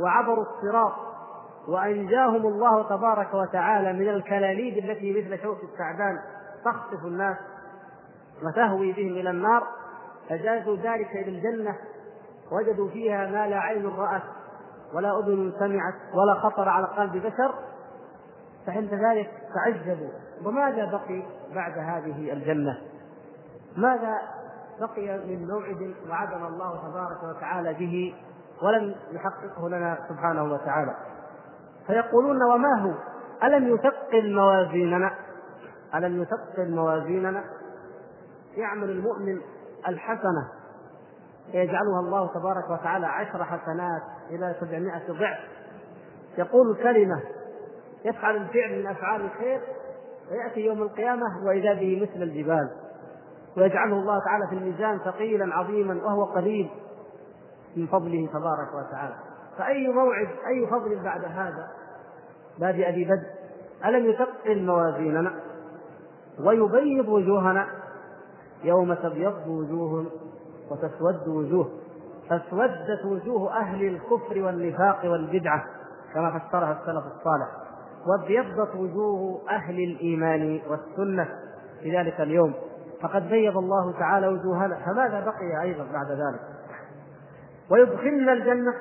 وعبروا الصراط وأنجاهم الله تبارك وتعالى من الكلاليب التي مثل شوك الثعبان تخطف الناس وتهوي بهم إلى النار فجازوا ذلك إلى الجنة وجدوا فيها ما لا عين رأت ولا أذن سمعت ولا خطر على قلب بشر فعند ذلك تعجبوا. وماذا بقي بعد هذه الجنة؟ ماذا بقي من موعد وعدنا الله تبارك وتعالى به ولم يحققه لنا سبحانه وتعالى؟ فيقولون وما هو؟ ألم يثقل موازيننا؟ ألم يثقل موازيننا؟ يعمل المؤمن الحسنة فيجعلها الله تبارك وتعالى عشر حسنات إلى سبعمائة ضعف. يقول كلمة يفعل الفعل من أفعال الخير ويأتي يوم القيامة وإذا به مثل الجبال. ويجعله الله تعالى في الميزان ثقيلا عظيما وهو قليل من فضله تبارك وتعالى. فأي موعد أي فضل بعد هذا؟ باب أبي بدر ألم يثقل موازيننا ويبيض وجوهنا يوم تبيض وجوه وتسود وجوه فاسودت وجوه أهل الكفر والنفاق والبدعة كما فسرها السلف الصالح. وابيضت وجوه أهل الإيمان والسنة في ذلك اليوم. فقد بيض الله تعالى وجوهنا فماذا بقي أيضا بعد ذلك؟ ويدخلنا الجنة.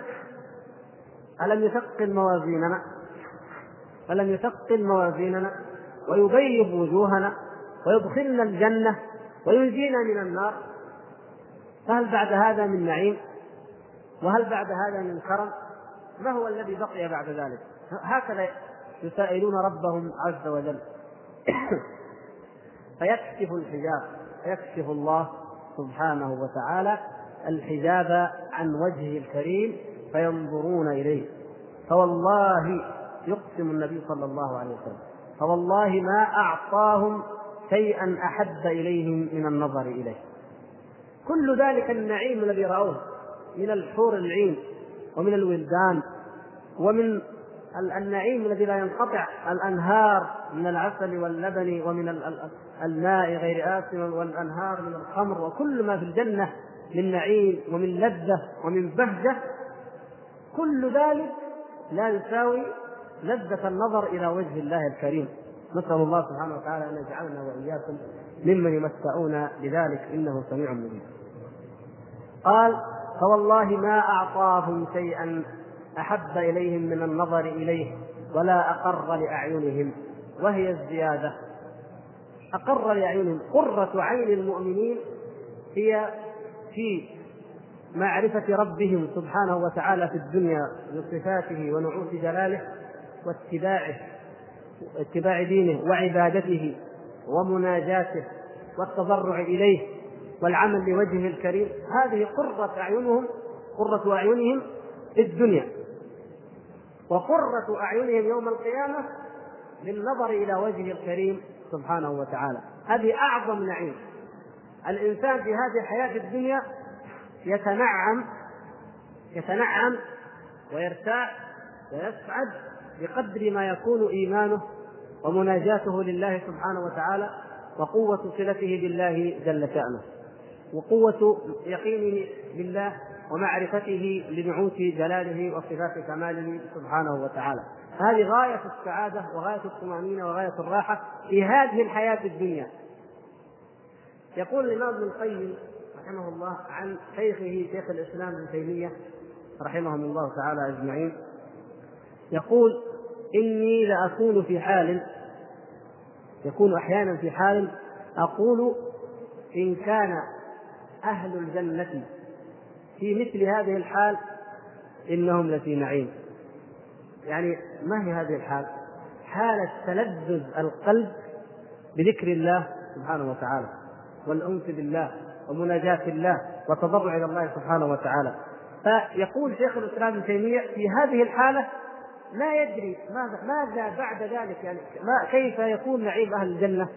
ألم يثقل موازيننا؟ ألم يثقل موازيننا؟ ويبيض وجوهنا. ويدخلنا الجنة. وينجينا من النار. فهل بعد هذا من نعيم؟ وهل بعد هذا من كرم؟ ما هو الذي بقي بعد ذلك؟ هكذا يسائلون ربهم عز وجل. فيكشف الحجاب فيكشف الله سبحانه وتعالى الحجاب عن وجهه الكريم فينظرون إليه. فوالله يقسم النبي صلى الله عليه وسلم. فوالله ما أعطاهم شيئا أحب إليهم من النظر إليه. كل ذلك النعيم الذي رأوه من الحور العين ومن الولدان ومن النعيم الذي لا ينقطع الأنهار من العسل واللبن ومن الماء غير آسن والأنهار من الخمر وكل ما في الجنة من نعيم ومن لذة ومن بهجة. كل ذلك لا يساوي لذة النظر إلى وجه الله الكريم. نسأل الله سبحانه وتعالى أن يجعلنا وإياكم ممن يمتعون بذلك. إنه سميع مجيب. قال فوالله ما أعطاهم شيئا أحب إليهم من النظر إليه ولا أقر لأعينهم وهي الزيادة. أقر لأعينهم. قرة عين المؤمنين هي في معرفة ربهم سبحانه وتعالى في الدنيا بصفاته ونعوت جلاله واتباعه اتباع دينه وعبادته ومناجاته والتضرع إليه. والعمل لوجهه الكريم. هذه قرة أعينهم قرة أعينهم في الدنيا. وقرة أعينهم يوم القيامة للنظر إلى وجهه الكريم سبحانه وتعالى. هذه أعظم نعيم. الإنسان في هذه الحياة الدنيا يتنعم يتنعم ويرتاح ويسعد بقدر ما يكون إيمانه ومناجاته لله سبحانه وتعالى وقوة صلته بالله جل شأنه. وقوة يقينه بالله ومعرفته لنعوت جلاله وصفات كماله سبحانه وتعالى. هذه غاية السعادة وغاية الطمأنينة وغاية الراحة في هذه الحياة الدنيا. يقول الإمام ابن القيم رحمه الله عن شيخه شيخ الإسلام ابن تيمية رحمهم الله تعالى أجمعين. يقول إني لأكون في حال يكون أحيانا في حال أقول إن كان أهل الجنة. في مثل هذه الحال إنهم لفي نعيم. يعني ما هي هذه الحال؟ حالة تلذذ القلب بذكر الله سبحانه وتعالى والأنس بالله ومناجاة الله وتضرع إلى الله سبحانه وتعالى. فيقول شيخ الإسلام ابن تيمية في هذه الحالة لا يدري ماذا ماذا بعد ذلك؟ يعني ما كيف يكون نعيم أهل الجنة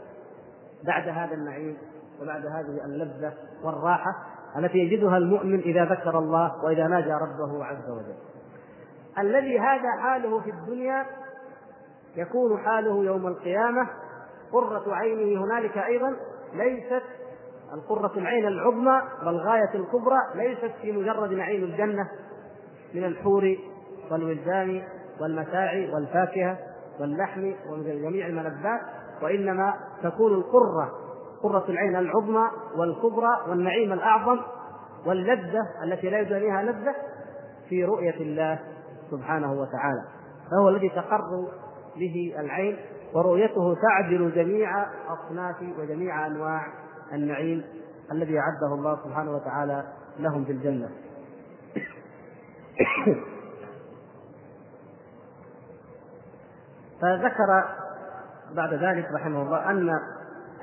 بعد هذا النعيم؟ وبعد هذه اللذة والراحة التي يجدها المؤمن إذا ذكر الله وإذا ناجى ربه عز وجل. الذي هذا حاله في الدنيا يكون حاله يوم القيامة قرة عينه هنالك أيضا ليست القرة العين العظمى والغاية الكبرى ليست في مجرد نعيم الجنة من الحور والولدان والمتاع والفاكهة واللحم وجميع الملذات وإنما تكون القرة قرة العين العظمى والكبرى والنعيم الأعظم واللذة التي لا يدانيها لذة في رؤية الله سبحانه وتعالى. فهو الذي تقر به العين ورؤيته تعدل جميع أصناف وجميع أنواع النعيم الذي أعده الله سبحانه وتعالى لهم في الجنة. فذكر بعد ذلك رحمه الله أن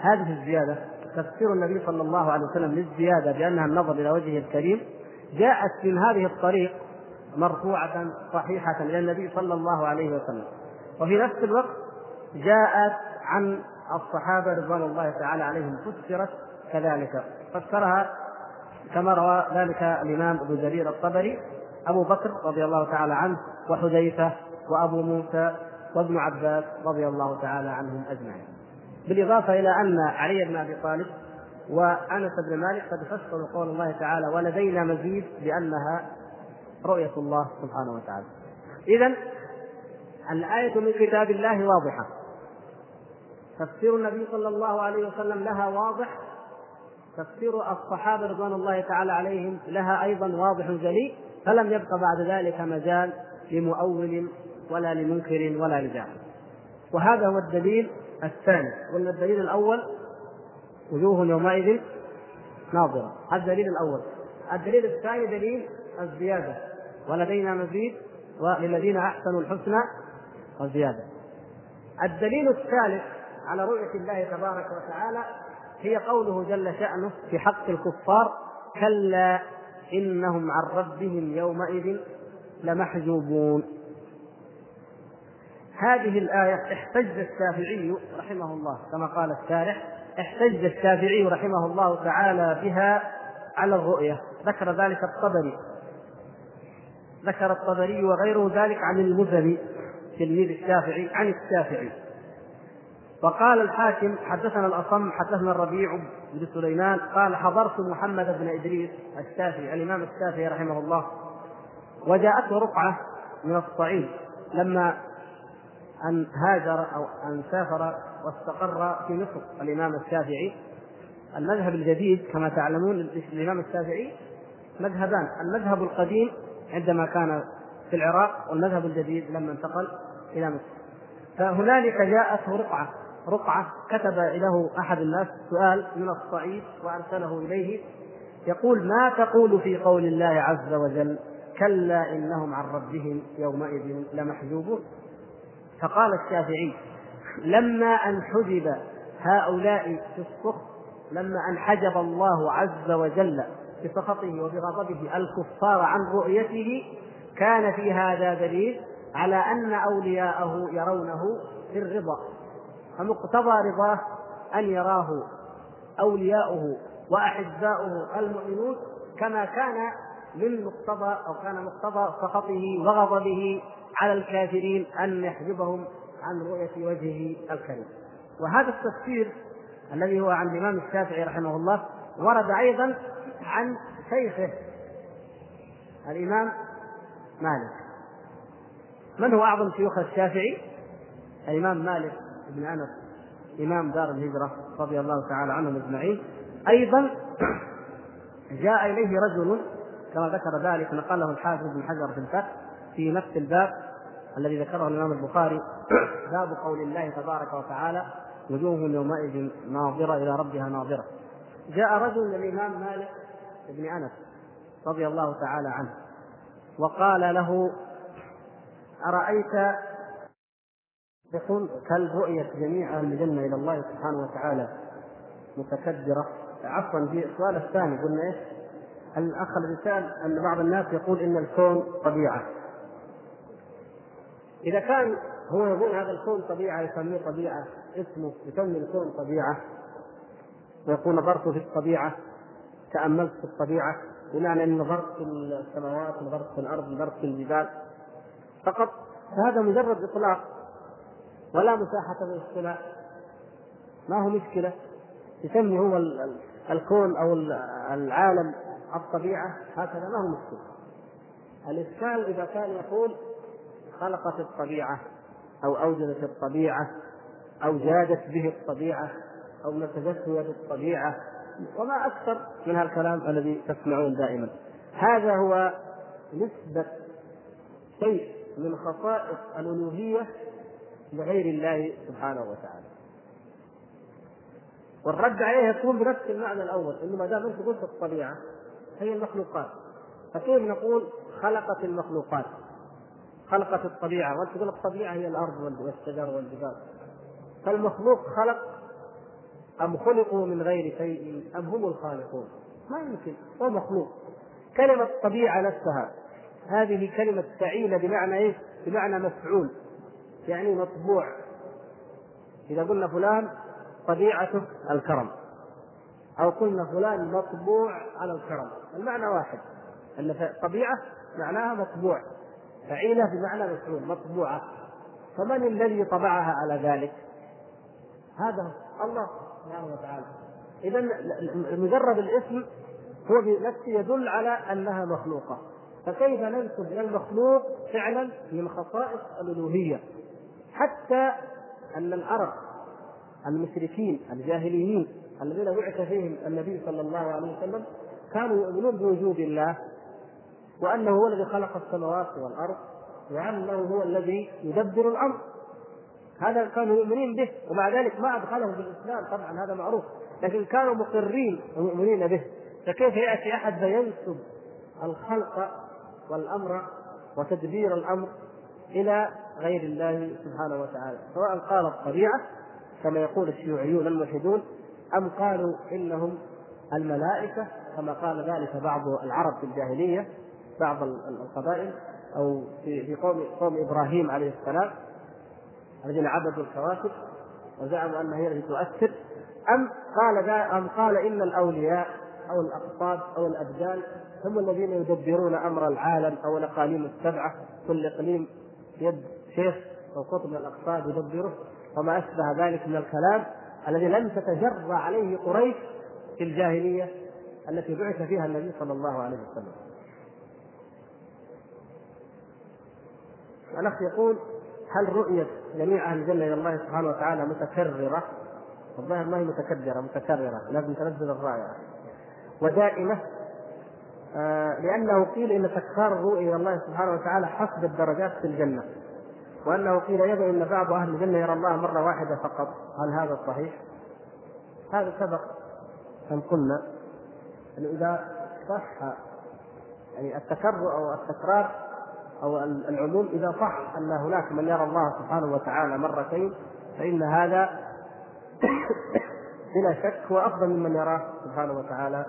هذه الزيادة تفسير النبي صلى الله عليه وسلم للزيادة بأنها النظر إلى وجهه الكريم جاءت من هذه الطريق مرفوعة صحيحة إلى النبي صلى الله عليه وسلم وفي نفس الوقت جاءت عن الصحابة رضوان الله تعالى عليهم فسرت كذلك فسرها كما روى ذلك الإمام أبو جرير الطبري أبو بكر رضي الله تعالى عنه وحذيفة وأبو موسى وابن عباس رضي الله تعالى عنهم أجمعين. بالإضافة إلى أن علي بن أبي طالب وأنس بن مالك قد فسروا قول الله تعالى ولدينا مزيد بأنها رؤية الله سبحانه وتعالى. اذا الآية من كتاب الله واضحة. تفسير النبي صلى الله عليه وسلم لها واضح تفسير الصحابة رضوان الله تعالى عليهم لها أيضا واضح جلي فلم يبق بعد ذلك مجال لمؤول ولا لمنكر ولا لجاهل وهذا هو الدليل الثاني. قلنا الدليل الأول وجوه يومئذ ناظرة. هذا الدليل الأول. الدليل الثاني دليل الزيادة. ولدينا مزيد وللذين أحسنوا الحسنى وزياده الدليل الثالث على رؤية الله تبارك وتعالى هي قوله جل شأنه في حق الكفار كلا إنهم عن ربهم يومئذ لمحجوبون. هذه الآية احتج الشافعي رحمه الله كما قال الشارح احتج الشافعي رحمه الله تعالى بها على الرؤية. ذكر ذلك الطبري. ذكر الطبري وغيره ذلك عن المزني تلميذ الشافعي عن الشافعي. وقال الحاكم حدثنا الأصم حدثنا الربيع بن سليمان قال حضرت محمد بن إدريس الشافعي الإمام الشافعي رحمه الله وجاءته رقعة من الصعيد لما أن هاجر أو أن سافر واستقر في مصر الإمام الشافعي. المذهب الجديد كما تعلمون الإمام الشافعي مذهبان. المذهب القديم عندما كان في العراق والمذهب الجديد لما انتقل إلى مصر. فهنالك جاءته رقعة. رقعة كتب له أحد الناس سؤال من الصعيد وأرسله إليه يقول ما تقول في قول الله عز وجل كلا إنهم عن ربهم يومئذ لمحجوبون فقال الشافعي لما أن حجب هؤلاء في الصخر لما أن حجب الله عز وجل بسخطه وبغضبه الكفار عن رؤيته كان في هذا دليل على أن أولياءه يرونه في الرضا. فمقتضى رضاه أن يراه أولياؤه وأحباؤه المؤمنون كما كان من مقتضى أو كان مقتضى سخطه وغضبه على الكافرين أن يحجبهم عن رؤية وجهه الكريم. وهذا التفسير الذي هو عن الإمام الشافعي رحمه الله ورد أيضا عن شيخه الإمام مالك. من هو أعظم شيوخ الشافعي؟ الإمام مالك بن أنس إمام دار الهجرة رضي الله تعالى عنهم أجمعين. أيضا جاء إليه رجل كما ذكر ذلك نقله الحافظ بن حجر في الفتح في نفس الباب الذي ذكره الإمام البخاري. باب قول الله تبارك وتعالى وجوه يومئذ ناظرة إلى ربها ناظرة. جاء رجل للإمام مالك بن أنس رضي الله تعالى عنه وقال له أرأيت يقول كل رؤية جميع أهل الجنة إلى الله سبحانه وتعالى متكدرة. عفوا في السؤال الثاني قلنا إيش؟ الأخ الذي سأل أن بعض الناس يقول إن الكون طبيعة. إذا كان هو يقول هذا الكون طبيعة يسميه طبيعة اسمه يسمي الكون طبيعة. ويقول نظرت في الطبيعة تأملت في الطبيعة. بمعنى أني نظرت في السماوات نظرت في الأرض نظرت في الجبال. فقط فهذا مجرد إطلاق ولا مساحة للاصطلاح ما هو مشكلة؟ يسمي هو الكون أو العالم الطبيعة. هكذا ما هو مشكلة. الإشكال إذا كان يقول خلقت الطبيعة أو أوجدت الطبيعة أو جادت به الطبيعة أو نتجسد بالطبيعة وما أكثر من هالكلام الذي تسمعون دائما. هذا هو نسبة شيء من خصائص الألوهية لغير الله سبحانه وتعالى. والرد عليه يكون بنفس المعنى الأول إنه ما دام أنت قلت الطبيعة هي المخلوقات. فكيف نقول خلقت المخلوقات. خلقت الطبيعة. وأنت تقول الطبيعة هي الأرض والشجر والجبال فالمخلوق خلق أم خلقوا من غير شيء؟ أم هم الخالقون؟ ما يمكن. هو مخلوق. كلمة طبيعة نفسها. هذه كلمة فعيلة بمعنى إيه؟ بمعنى مفعول. يعني مطبوع. إذا قلنا فلان طبيعته الكرم. أو قلنا فلان مطبوع على الكرم. المعنى واحد. أن طبيعة معناها مطبوع. فعيلة بمعنى مفعول مطبوعة. فمن الذي طبعها على ذلك؟ هذا الله سبحانه وتعالى. إذا مجرد الاسم هو بنفسه يدل على أنها مخلوقة. فكيف ننسب إلى المخلوق فعلا من خصائص الألوهية؟ حتى أن العرب المشركين الجاهليين الذين بعث فيهم النبي صلى الله عليه وسلم كانوا يؤمنون بوجود الله. وأنه هو الذي خلق السماوات والأرض وأنه هو الذي يدبر الأمر هذا كانوا مؤمنين به ومع ذلك ما أدخلهم في الإسلام. طبعا هذا معروف لكن كانوا مقرين ومؤمنين به. فكيف يأتي أحد فينسب الخلق والأمر وتدبير الأمر إلى غير الله سبحانه وتعالى؟ سواء قال الطبيعة كما يقول الشيوعيون الملحدون أم قالوا إنهم الملائكة كما قال ذلك بعض العرب في الجاهلية بعض القبائل أو في قوم قوم إبراهيم عليه السلام الذين عبدوا الكواكب وزعموا أنها هي التي تؤثر. أم قال أم قال إن الأولياء أو الأقطاب أو الأبدان هم الذين يدبرون أمر العالم أو الأقاليم السبعة. كل إقليم يد شيخ أو قطب الأقطاب يدبره. وما أشبه ذلك من الكلام الذي لم تتجرى عليه قريش في الجاهلية التي بعث فيها النبي صلى الله عليه وسلم. الاخ يقول هل رؤية جميع أهل الجنة إلى الله سبحانه وتعالى متكررة؟ الظاهر ما هي متكدره متكررة لازم تنزل الرائعة ودائمة آه لأنه قيل إن تكرار الرؤية إلى الله سبحانه وتعالى حسب الدرجات في الجنة وأنه قيل أيضا إن بعض أهل الجنة يرى الله مرة واحدة فقط هل هذا صحيح؟ هذا سبق أن قلنا إنه إذا صح يعني التكرر أو التكرار أو العموم إذا صح أن هناك من يرى الله سبحانه وتعالى مرتين فإن هذا بلا شك هو أفضل ممن يراه سبحانه وتعالى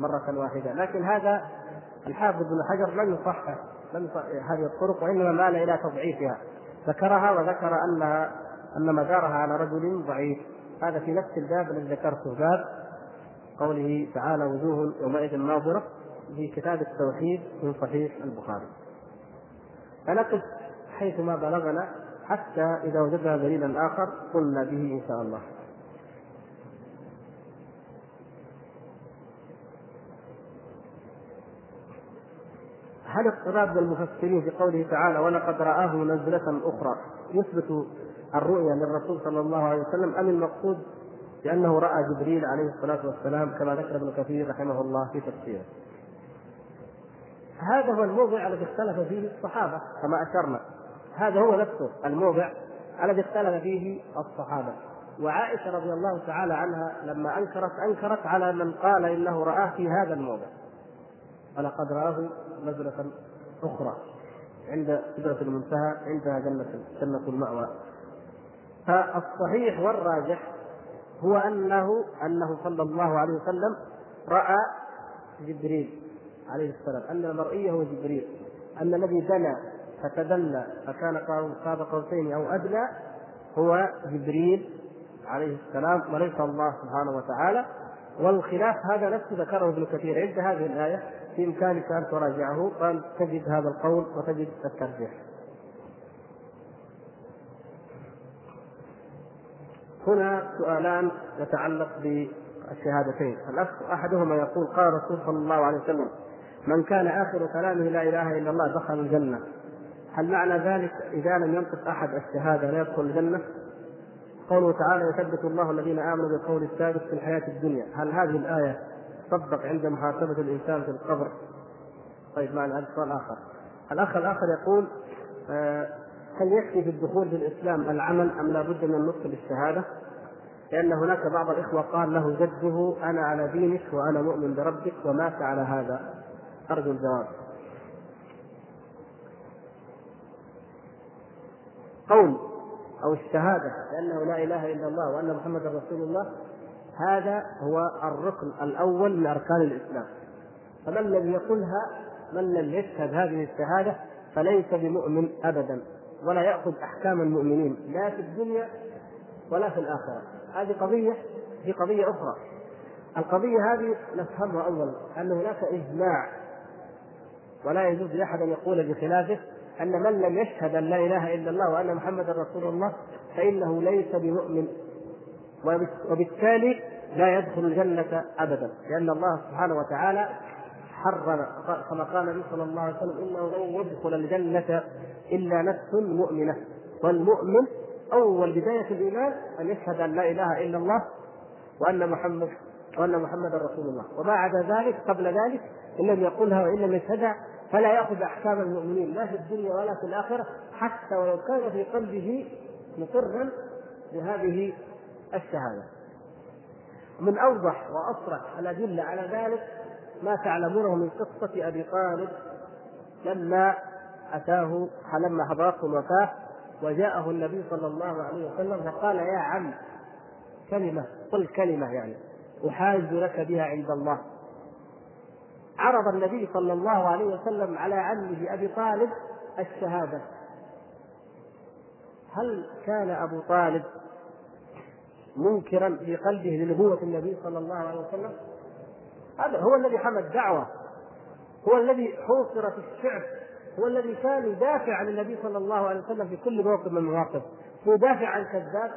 مرة واحدة. لكن هذا الحافظ بن حجر لم يصحح لم هذه الطرق وإنما مال إلى تضعيفها. ذكرها وذكر انها أن مدارها على رجل ضعيف. هذا في نفس الباب الذي ذكرته. باب قوله تعالى وجوه يومئذ ناظرة في كتاب التوحيد من صحيح البخاري. فنقف حيث ما بلغنا حتى إذا وجدنا دليلا آخر قلنا به إن شاء الله. هل اضطراب المفسرين في قوله تعالى ولقد رآه منزلة أخرى يثبت الرؤيا للرسول صلى الله عليه وسلم أم المقصود بأنه رأى جبريل عليه الصلاة والسلام كما ذكر ابن كثير رحمه الله في تفسيره؟ هذا هو الموضع الذي اختلف فيه الصحابة. كما أشرنا. هذا هو نفسه. الموضع الذي اختلف فيه الصحابة. وعائشة رضي الله تعالى عنها لما أنكرت أنكرت على من قال إنه رآه في هذا الموضع. ولقد رآه نزلة أخرى عند سدرة المنتهى عندها جنة جنة المأوى. فالصحيح والراجح هو أنه أنه صلى الله عليه وسلم رأى جبريل. عليه السلام أن المرئي هو جبريل أن الذي دنا فتدلى فكان قاب قوسين أو أدنى هو جبريل عليه السلام وليس الله سبحانه وتعالى. والخلاف هذا نفسه ذكره ابن كثير. عند هذه الآية بإمكانك أن تراجعه قال تجد هذا القول وتجد الترجيح. هنا سؤالان يتعلق بالشهادتين. الأخ أحدهما يقول قال الرسول صلى الله عليه وسلم من كان آخر كلامه لا إله إلا الله دخل الجنة هل معنى ذلك إذا لم ينطق أحد الشهادة لا يدخل الجنة؟ قوله تعالى يثبت الله الذين آمنوا بالقول الثابت في الحياة الدنيا هل هذه الآية تصدق عند محاسبة الإنسان في القبر؟ طيب معنا هذا سؤال آخر الأخ الآخر يقول آه هل يكفي في الدخول في الإسلام العمل أم لا بد من النطق بالشهادة؟ لأن هناك بعض الإخوة قال له جده أنا على دينك وأنا مؤمن بربك ومات على هذا أرجو الجواب. قول أو الشهادة بأنه لا إله إلا الله وأن محمدا رسول الله هذا هو الركن الأول من أركان الإسلام. فمن لم يقلها من لم يشهد هذه الشهادة فليس بمؤمن أبدا ولا يأخذ أحكام المؤمنين لا في الدنيا ولا في الآخرة. هذه قضية في قضية أخرى. القضية هذه نفهمها أولا أن هناك إجماع ولا يجوز لأحد أن يقول بخلافه أن من لم يشهد أن لا إله إلا الله وأن محمدا رسول الله فإنه ليس بمؤمن. وبالتالي لا يدخل الجنة أبدا لأن الله سبحانه وتعالى حرم كما قال النبي صلى الله عليه وسلم إنه لن يدخل الجنة إلا نفس مؤمنة. والمؤمن أول بداية الإيمان أن يشهد أن لا إله إلا الله وأن محمد وأن محمدا رسول الله. وما عدا ذلك قبل ذلك إن لم يقلها وإن لم يشهدها فلا يأخذ أحكام المؤمنين لا في الدنيا ولا في الآخرة حتى ولو كان في قلبه مقرا بهذه الشهادة. من أوضح وأصرح الأدلة على ذلك ما تعلمونه من قصة أبي طالب لما أتاه لما حضرته الوفاة وجاءه النبي صلى الله عليه وسلم فقال يا عم كلمة قل كلمة يعني أحاج لك بها عند الله. عرض النبي صلى الله عليه وسلم على عمه أبي طالب الشهادة هل كان أبو طالب منكرا في قلبه لنبوة النبي صلى الله عليه وسلم؟ هذا هو الذي حمى الدعوة هو الذي حوصر في الشعب هو الذي كان يدافع عن النبي صلى الله عليه وسلم في كل موقف من المواقف يدافع عن كذاب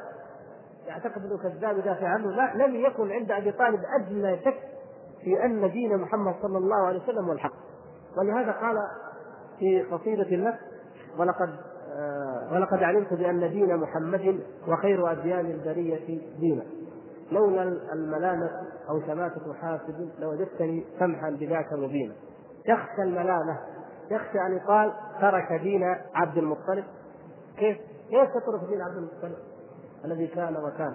يعتقد إنه كذاب يدافع عنه لا لم يكن عند أبي طالب أدنى شك في أن دين محمد صلى الله عليه وسلم هو الحق. ولهذا قال في قصيدة له ولقد آه ولقد علمت بأن دين محمد وخير أديان البرية دينا لولا الملامة أو شماتة حاسد لوجدتني سمحا بذاك مبينا. يخشى الملامة يخشى أن يقال ترك دين عبد المطلب. كيف؟ كيف تترك دين عبد المطلب؟ الذي كان وكان.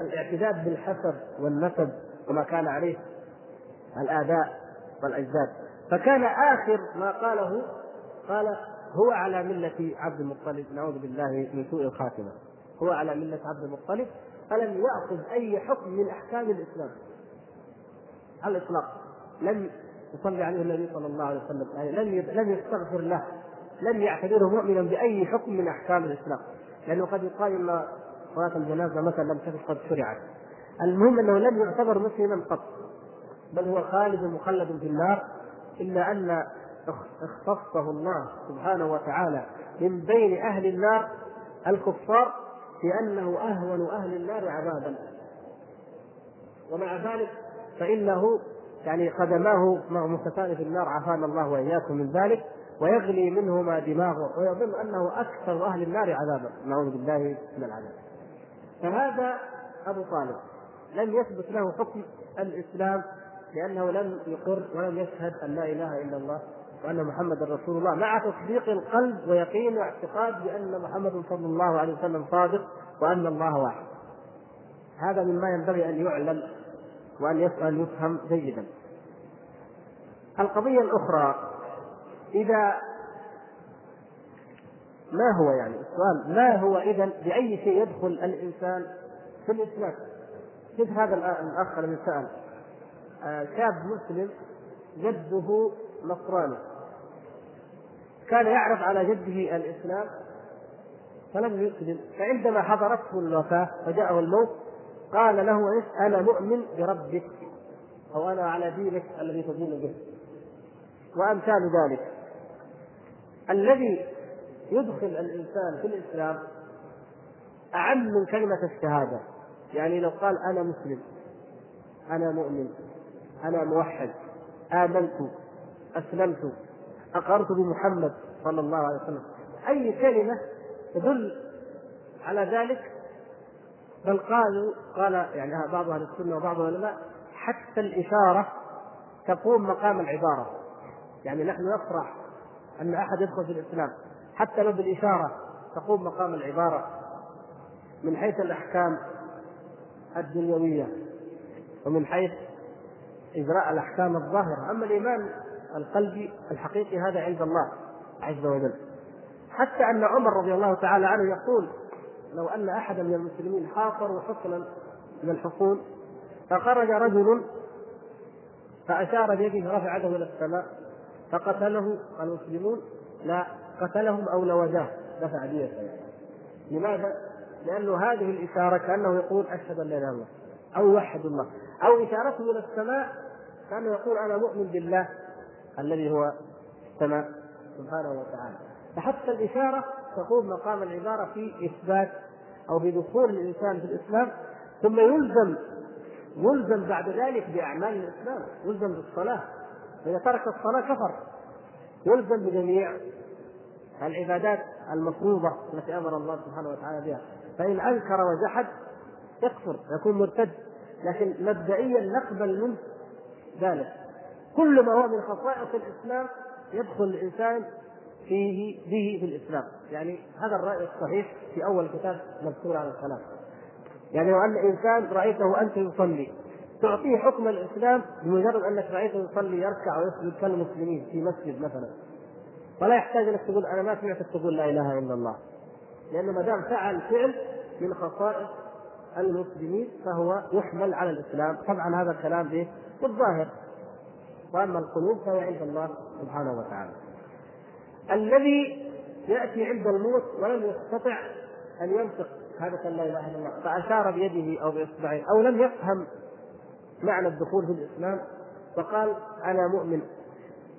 الاعتداد بالحسب والنسب وما كان عليه الآباء والأجداد. فكان آخر ما قاله قال هو على ملة عبد المطلب نعوذ بالله من سوء الخاتمة. هو على ملة عبد المطلب فلم يأخذ أي حكم من أحكام الإسلام. على الإطلاق. لم يصلي عليه النبي صلى الله عليه وسلم يعني لم لم يستغفر له لم يعتبره مؤمنا بأي حكم من أحكام الإسلام. لأنه قد يقال أن صلاة الجنازة مثلا لم تكن قد شرعت. المهم أنه لم يعتبر مسلما قط. بل هو خالد مخلد في النار إلا أن اختصه الله سبحانه وتعالى من بين أهل النار الكفار بأنه أهون أهل النار عذابا. ومع ذلك فإنه يعني قدماه مستان في النار عافانا الله وإياكم من ذلك ويغلي منهما دماغه ويظن أنه أكثر أهل النار عذابا. نعوذ بالله من العذاب. فهذا أبو طالب لم يثبت له حكم الإسلام لأنه لم يقر ولم يشهد أن لا إله إلا الله وأن محمد رسول الله مع تصديق القلب ويقين واعتقاد بأن محمد صلى الله عليه وسلم صادق وأن الله واحد. هذا مما ينبغي أن يعلم وأن يسأل يفهم جيدا. القضية الأخرى إذا ما هو يعني السؤال ما هو إذا بأي شيء يدخل الإنسان في الإسلام؟ مثل هذا الأخ الذي سأل شاب مسلم جده نصراني. كان يعرف على جده الإسلام فلم يسلم. فعندما حضرته الوفاة وجاءه الموت قال له إيش أنا مؤمن بربك أو أنا على دينك الذي تدين به. وأمثال ذلك. الذي يدخل الإنسان في الإسلام أعم من كلمة الشهادة. يعني لو قال أنا مسلم أنا مؤمن. أنا موحد. آمنت. أسلمت. أقررت بمحمد صلى الله عليه وسلم. أي كلمة تدل على ذلك؟ بل قالوا قال يعني بعض أهل السنة وبعض العلماء حتى الإشارة تقوم مقام العبارة. يعني نحن نفرح أن أحد يدخل في الإسلام. حتى لو بالإشارة تقوم مقام العبارة. من حيث الأحكام الدنيوية. ومن حيث إجراء الأحكام الظاهرة. أما الإيمان القلبي الحقيقي هذا عند الله عز وجل. حتى أن عمر رضي الله تعالى عنه يقول لو أن أحدا من المسلمين حاصروا حصنا من الحصون فخرج رجل فأشار بيده رفع يده إلى السماء فقتله المسلمون لا قتلهم أو لوجاه دفع دية لماذا؟ لأنه هذه الإشارة كأنه يقول أشهد أن لا إله إلا الله أو يوحد الله. أو إشارته إلى السماء كأنه يقول أنا مؤمن بالله الذي هو السماء سبحانه وتعالى. فحتى الإشارة تقوم مقام العبارة في إثبات أو في دخول الإنسان في الإسلام ثم يلزم يلزم بعد ذلك بأعمال الإسلام يلزم بالصلاة. إذا ترك الصلاة كفر. يلزم بجميع العبادات المفروضة التي أمر الله سبحانه وتعالى بها. فإن أنكر وجحد يكفر يكون مرتد. لكن مبدئيا نقبل منه ذلك. كل ما هو من خصائص الإسلام يدخل الإنسان فيه به في الإسلام. يعني هذا الرأي الصحيح في أول كتاب مذكور على الصلاه يعني لو أن إنسان رأيته أنت يصلي تعطيه حكم الإسلام بمجرد أنك رأيته يصلي يركع ويسجد كالمسلمين في مسجد مثلا. ولا يحتاج انك تقول أنا ما سمعتك تقول لا إله إلا الله. لأنه ما دام فعل فعل من خصائص المسلمين فهو يحمل على الإسلام. طبعا هذا الكلام به بالظاهر. وأما القلوب فهي عند الله سبحانه وتعالى. الذي يأتي عند الموت ولم يستطع أن ينطق شهادة لا إله إلا الله فأشار بيده أو بإصبعه أو لم يفهم معنى الدخول في الإسلام فقال أنا مؤمن.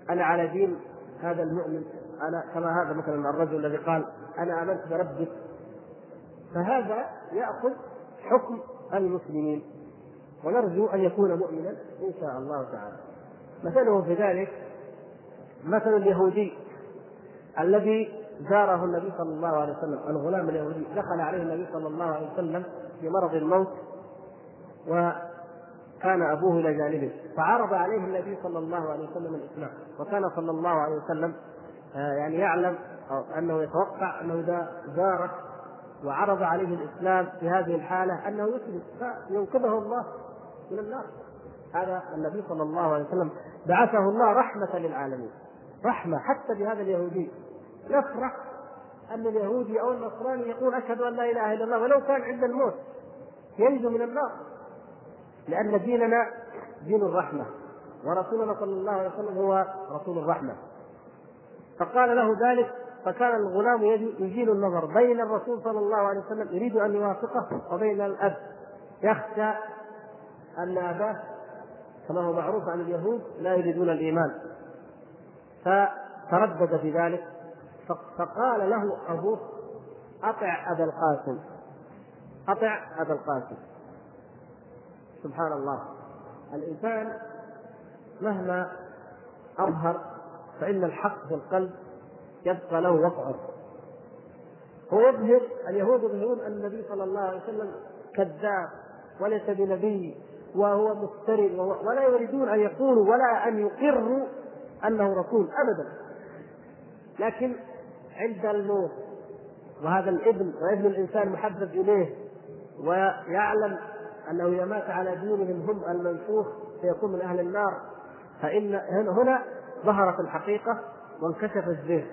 أنا على دين هذا المؤمن. أنا كما هذا مثلا الرجل الذي قال أنا آمنت بربك. فهذا يأخذ حكم المسلمين. ونرجو أن يكون مؤمنا إن شاء الله تعالى. مثله في ذلك مثل اليهودي الذي زاره النبي صلى الله عليه وسلم. الغلام اليهودي دخل عليه النبي صلى الله عليه وسلم في مرض الموت وكان أبوه إلى جانبه. فعرض عليه النبي صلى الله عليه وسلم الإسلام. وكان صلى الله عليه وسلم آه، يعني يعلم أو أنه يتوقع أنه إذا زاره وعرض عليه الإسلام في هذه الحالة أنه يسلم فينقذه الله من النار. هذا النبي صلى الله عليه وسلم بعثه الله رحمة للعالمين رحمة حتى بهذا اليهودي. يفرح أن اليهودي أو النصراني يقول أشهد أن لا إله إلا الله ولو كان عند الموت ينجو من النار. لأن ديننا دين الرحمة ورسولنا صلى الله عليه وسلم هو رسول الرحمة. فقال له ذلك فكان الغلام يزيل النظر بين الرسول صلى الله عليه وسلم يريد أن يوافقه وبين الأب. يخشى أن أباه كما هو معروف عن اليهود لا يريدون الإيمان. فتردد في ذلك فقال له أبوه أطع أبا القاسم. أطع أبا القاسم. سبحان الله. الإنسان مهما أظهر فإن الحق في القلب يبقى له وقعه. هو يظهر اليهود يظهرون أن النبي صلى الله عليه وسلم كذاب وليس بنبي وهو مفتري ولا يريدون أن يقولوا ولا أن يقروا أنه رسول ابدا. لكن عند الموت وهذا الابن وابن الإنسان محبب إليه ويعلم أنه إذا مات على دينهم هم المنفوخ سيكون من أهل النار فإن هنا ظهرت الحقيقة وانكشف الزيت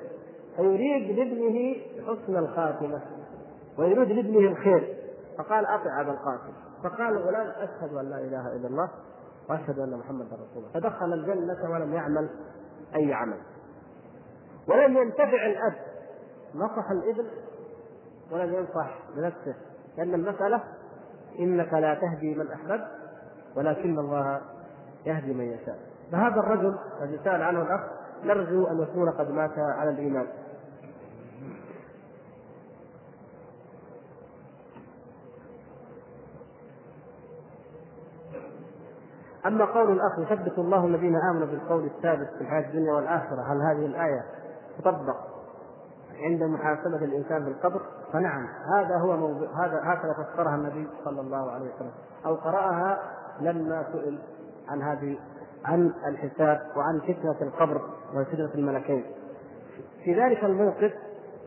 فيريد لابنه حسن الخاتمة ويريد لابنه الخير. فقال أطع أبا القاسم. فقال الغلام أشهد أن لا إله إلا الله وأشهد أن محمدا رسول الله. فدخل الجنة ولم يعمل أي عمل. ولم ينتفع الأب. نصح الإبن ولم ينصح بنفسه لأن المسألة إنك لا تهدي من أحببت ولكن الله يهدي من يشاء. فهذا الرجل الذي سأل عنه الأخ نرجو أن يكون قد مات على الإيمان. أما قول الأخ يثبت الله الذين آمنوا بالقول الثابت في الحياة الدنيا والآخرة هل هذه الآية تطبق عند محاسبة الإنسان في القبر فنعم هذا هو موضوع هذا هكذا فسرها النبي صلى الله عليه وسلم أو قرأها لما سئل عن هذه عن الحساب وعن فتنة القبر وفتنة الملكين. في ذلك الموقف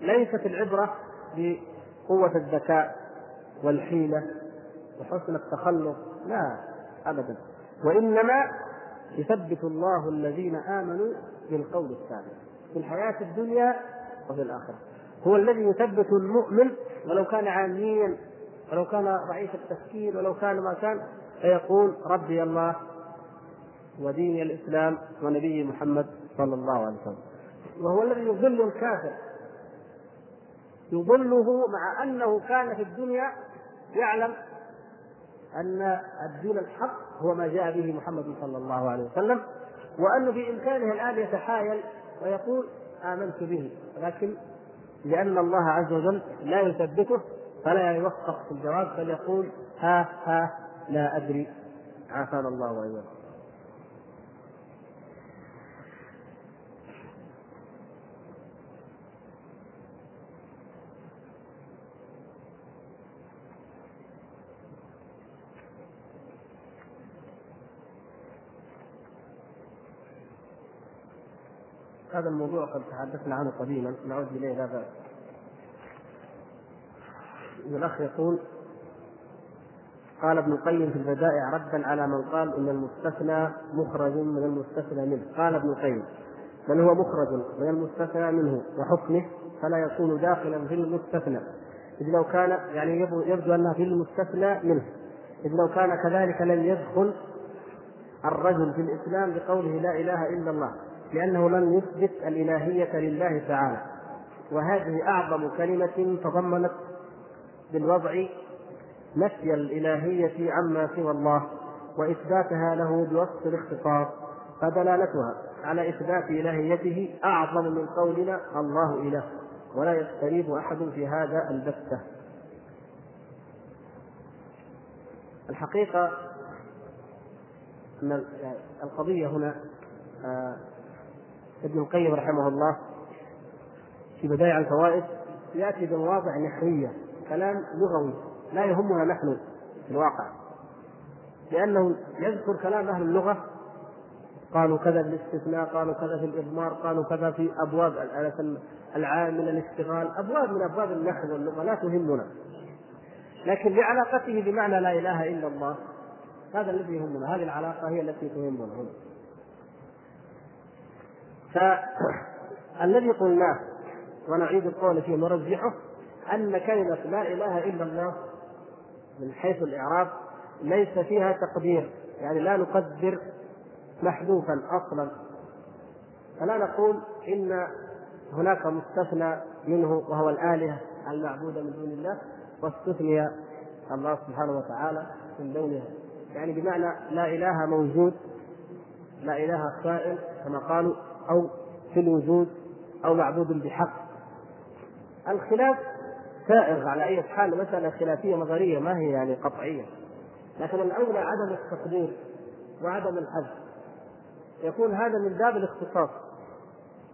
ليست العبرة بقوة الذكاء والحيلة وحسن التخلق لا ابدا. وإنما يثبت الله الذين آمنوا بالقول الثابت في الحياة الدنيا وفي الآخرة. هو الذي يثبت المؤمن ولو كان عاميا ولو كان ضعيف التفكير ولو كان ما كان فيقول ربي الله ودين الإسلام ونبي محمد صلى الله عليه وسلم. وهو الذي يضل الكافر. يضله مع أنه كان في الدنيا يعلم أن الدين الحق هو ما جاء به محمد صلى الله عليه وسلم وأنه بإمكانه الآن يتحايل ويقول آمنت به ولكن لأن الله عز وجل لا يثبته فلا يوفق في الجواب بل يقول ها ها لا أدري عافانا الله وإياكم. هذا الموضوع قد تحدثنا عنه قديما نعود إليه لا بأس. الاخ يقول قال ابن القيم في البدائع ردا على من قال إن المستثنى مخرج من المستثنى منه. قال ابن القيم بل هو مخرج من المستثنى منه وحكمه فلا يكون داخلا في المستثنى. إذ لو كان يعني يبدو أنها في المستثنى منه. إذ لو كان كذلك لم يدخل الرجل في الإسلام بقوله لا إله إلا الله. لأنه لم يثبت الإلهية لله تعالى. وهذه أعظم كلمة تضمنت بالوضع نفي الإلهية عما سوى الله وإثباتها له بوصف الاختصاص فدلالتها على إثبات إلهيته أعظم من قولنا الله إله ولا يستريب أحد في هذا البتة. الحقيقة أن القضية هنا آه، ابن القيم رحمه الله في بدائع الفوائد يأتي بمواضع نحوية كلام لغوي لا يهمنا نحن في الواقع. لأنه يذكر كلام أهل اللغة قالوا كذا بالاستثناء قالوا كذا في الإضمار قالوا كذا في أبواب العامل الاشتغال أبواب من أبواب النحو واللغة لا تهمنا. لكن لعلاقته بمعنى لا إله إلا الله هذا الذي يهمنا هذه العلاقة هي التي تهمنا هنا. فالذي قلناه ونعيد القول فيه نرجحه أن كلمة لا إله إلا الله من حيث الإعراب ليس فيها تقدير يعني لا نقدر محذوفا أصلا. فلا نقول إن هناك مستثنى منه وهو الآلهة المعبودة من دون الله واستثني الله سبحانه وتعالى من دونها يعني بمعنى لا إله موجود لا إله سائل كما قالوا. أو في الوجود أو معبود بحق. الخلاف سائغ على أي حال مسألة خلافية نظرية ما هي يعني قطعية. لكن الأولى عدم التقدير وعدم الحذف. يكون هذا من باب الاختصاص.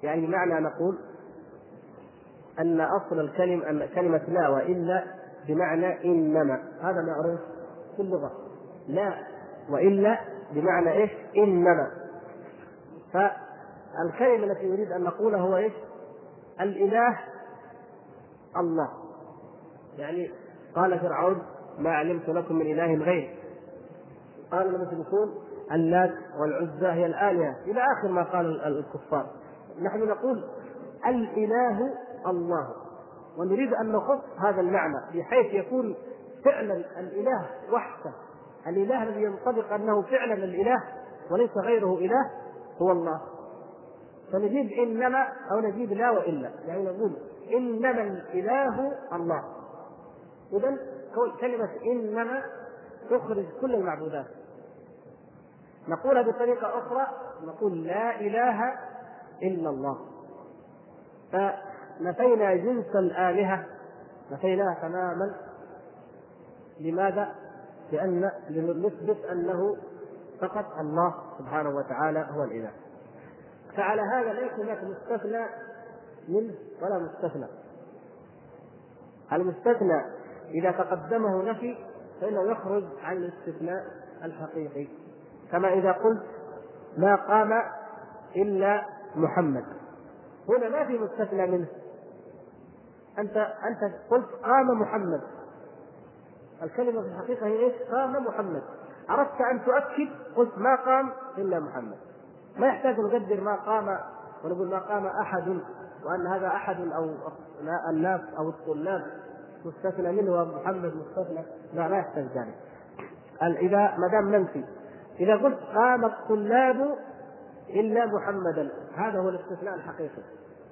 يعني بمعنى نقول أن أصل الكلم أن كلمة لا وإلا بمعنى إنما. هذا معروف في اللغة. لا وإلا بمعنى إيش؟ إنما. فالكلمة التي يريد أن نقولها هو إيش؟ الإله الله. يعني قال فرعون ما علمت لكم من إله غير قال المشركون اللات والعزى هي الآلهة. إلى آخر ما قال الكفار. نحن نقول الإله الله. ونريد أن نخص هذا المعنى بحيث يكون فعلا الإله وحده. الإله الذي ينطبق أنه فعلا الإله وليس غيره إله هو الله. فنجيب إنما أو نجيب لا وإلا. يعني نقول إنما الإله الله. إذا كلمة إنما تخرج كل المعبودات. نقولها بطريقة أخرى نقول لا إله إلا الله. فنفينا جنس الآلهة نفيناها تماما. لماذا؟ لأن لنثبت أنه فقط الله سبحانه وتعالى هو الإله. فعلى هذا ليس هناك مستثنى منه ولا مستثنى. المستثنى إذا تقدمه نفي فإنه يخرج عن الاستثناء الحقيقي. كما إذا قلت ما قام إلا محمد. هنا ما في مستثنى منه. أنت أنت قلت قام محمد. الكلمة في الحقيقة هي إيش؟ قام محمد. أردت أن تؤكد قلت ما قام إلا محمد. ما يحتاج نقدر ما قام ونقول ما قام أحد وأن هذا أحد أو الناس أو الطلاب مستثنى منه ومحمد مستثنى. لا لا يحتاج ذلك. إذا ما دام منفي إذا قلت قام الطلاب إلا محمدا هذا هو الاستثناء الحقيقي.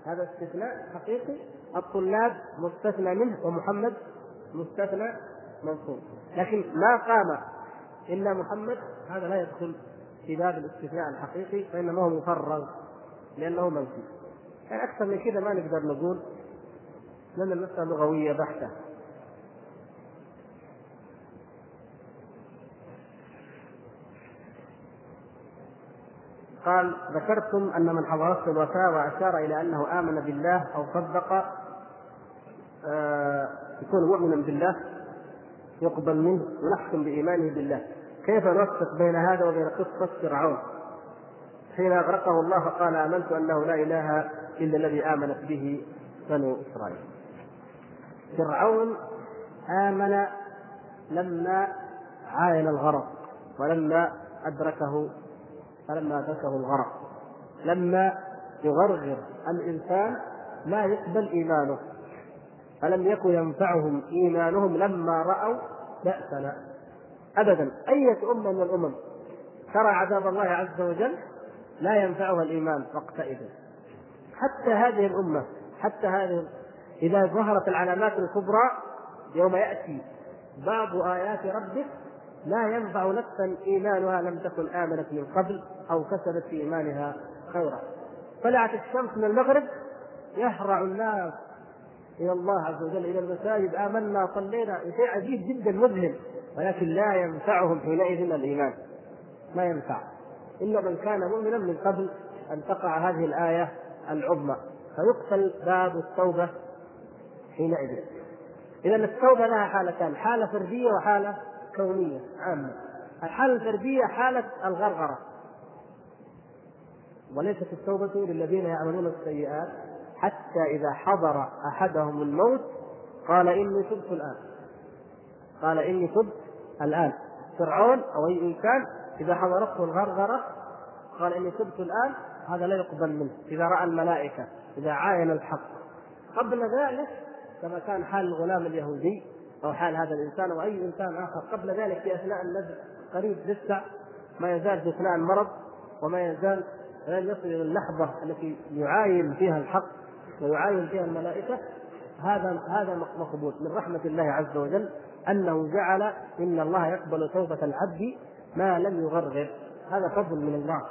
هذا استثناء حقيقي الطلاب مستثنى منه ومحمد مستثنى منصوب لكن ما قام إلا محمد هذا لا يدخل في باب الاستثناء الحقيقي فإنما هو مفرغ لأنه منفي. يعني أكثر من كذا ما نقدر نقول لأن المسألة لغوية بحتة. قال ذكرتم أن من حضرته الوفاه وأشار إلى أنه آمن بالله أو صدق آه يكون مؤمنا بالله يقبل منه ونحكم بإيمانه بالله. كيف نوفق بين هذا وبين قصة فرعون؟ حين أغرقه الله فقال آمنت أنه لا إله إلا الذي آمنت به بنو إسرائيل. فرعون آمن لما عاين الغرق ولما ادركه فلما أدركه الغرق. لما يغرغر الإنسان لا يقبل إيمانه. فلم يكن ينفعهم إيمانهم لما رأوا بأسنا. أبدا. أية أمة من الأمم ترى عذاب الله عز وجل لا ينفعها الإيمان وقتئذ حتى هذه الأمة حتى هذه إذا ظهرت العلامات الكبرى يوم يأتي بعض آيات ربك لا ينفع نفسا إيمانها لم تكن آمنت من قبل أو كسبت في إيمانها خيرا. طلعت الشمس من المغرب يهرع الناس إلى الله عز وجل إلى المساجد. آمنا صلينا. شيء عجيب جدا مذهل. ولكن لا ينفعهم حينئذ الإيمان. ما ينفع. الا من كان مؤمنا من قبل أن تقع هذه الآية العظمى. فيقفل باب التوبة حينئذ. اذا التوبة لها حالتان حالة فردية وحالة كونية عامة. الحالة الفردية حالة الغرغرة. وليست التوبة للذين يعملون السيئات حتى إذا حضر أحدهم الموت قال إني تبت الآن. قال إني تبت الآن. فرعون أو أي إنسان إذا حضرته الغرغرة قال إني تبت الآن هذا لا يقبل منه. إذا رأى الملائكة إذا عاين الحق. قبل ذلك كما كان حال الغلام اليهودي أو حال هذا الإنسان أو أي إنسان آخر قبل ذلك في أثناء النزل قريب لسه ما يزال في أثناء المرض وما يزال لن يصل إلى اللحظة التي يعاين فيها الحق ويعاين فيها الملائكة هذا هذا مقبول من رحمة الله عز وجل. أنه جعل إن الله يقبل توبة العبد ما لم يغرغر. هذا فضل من الله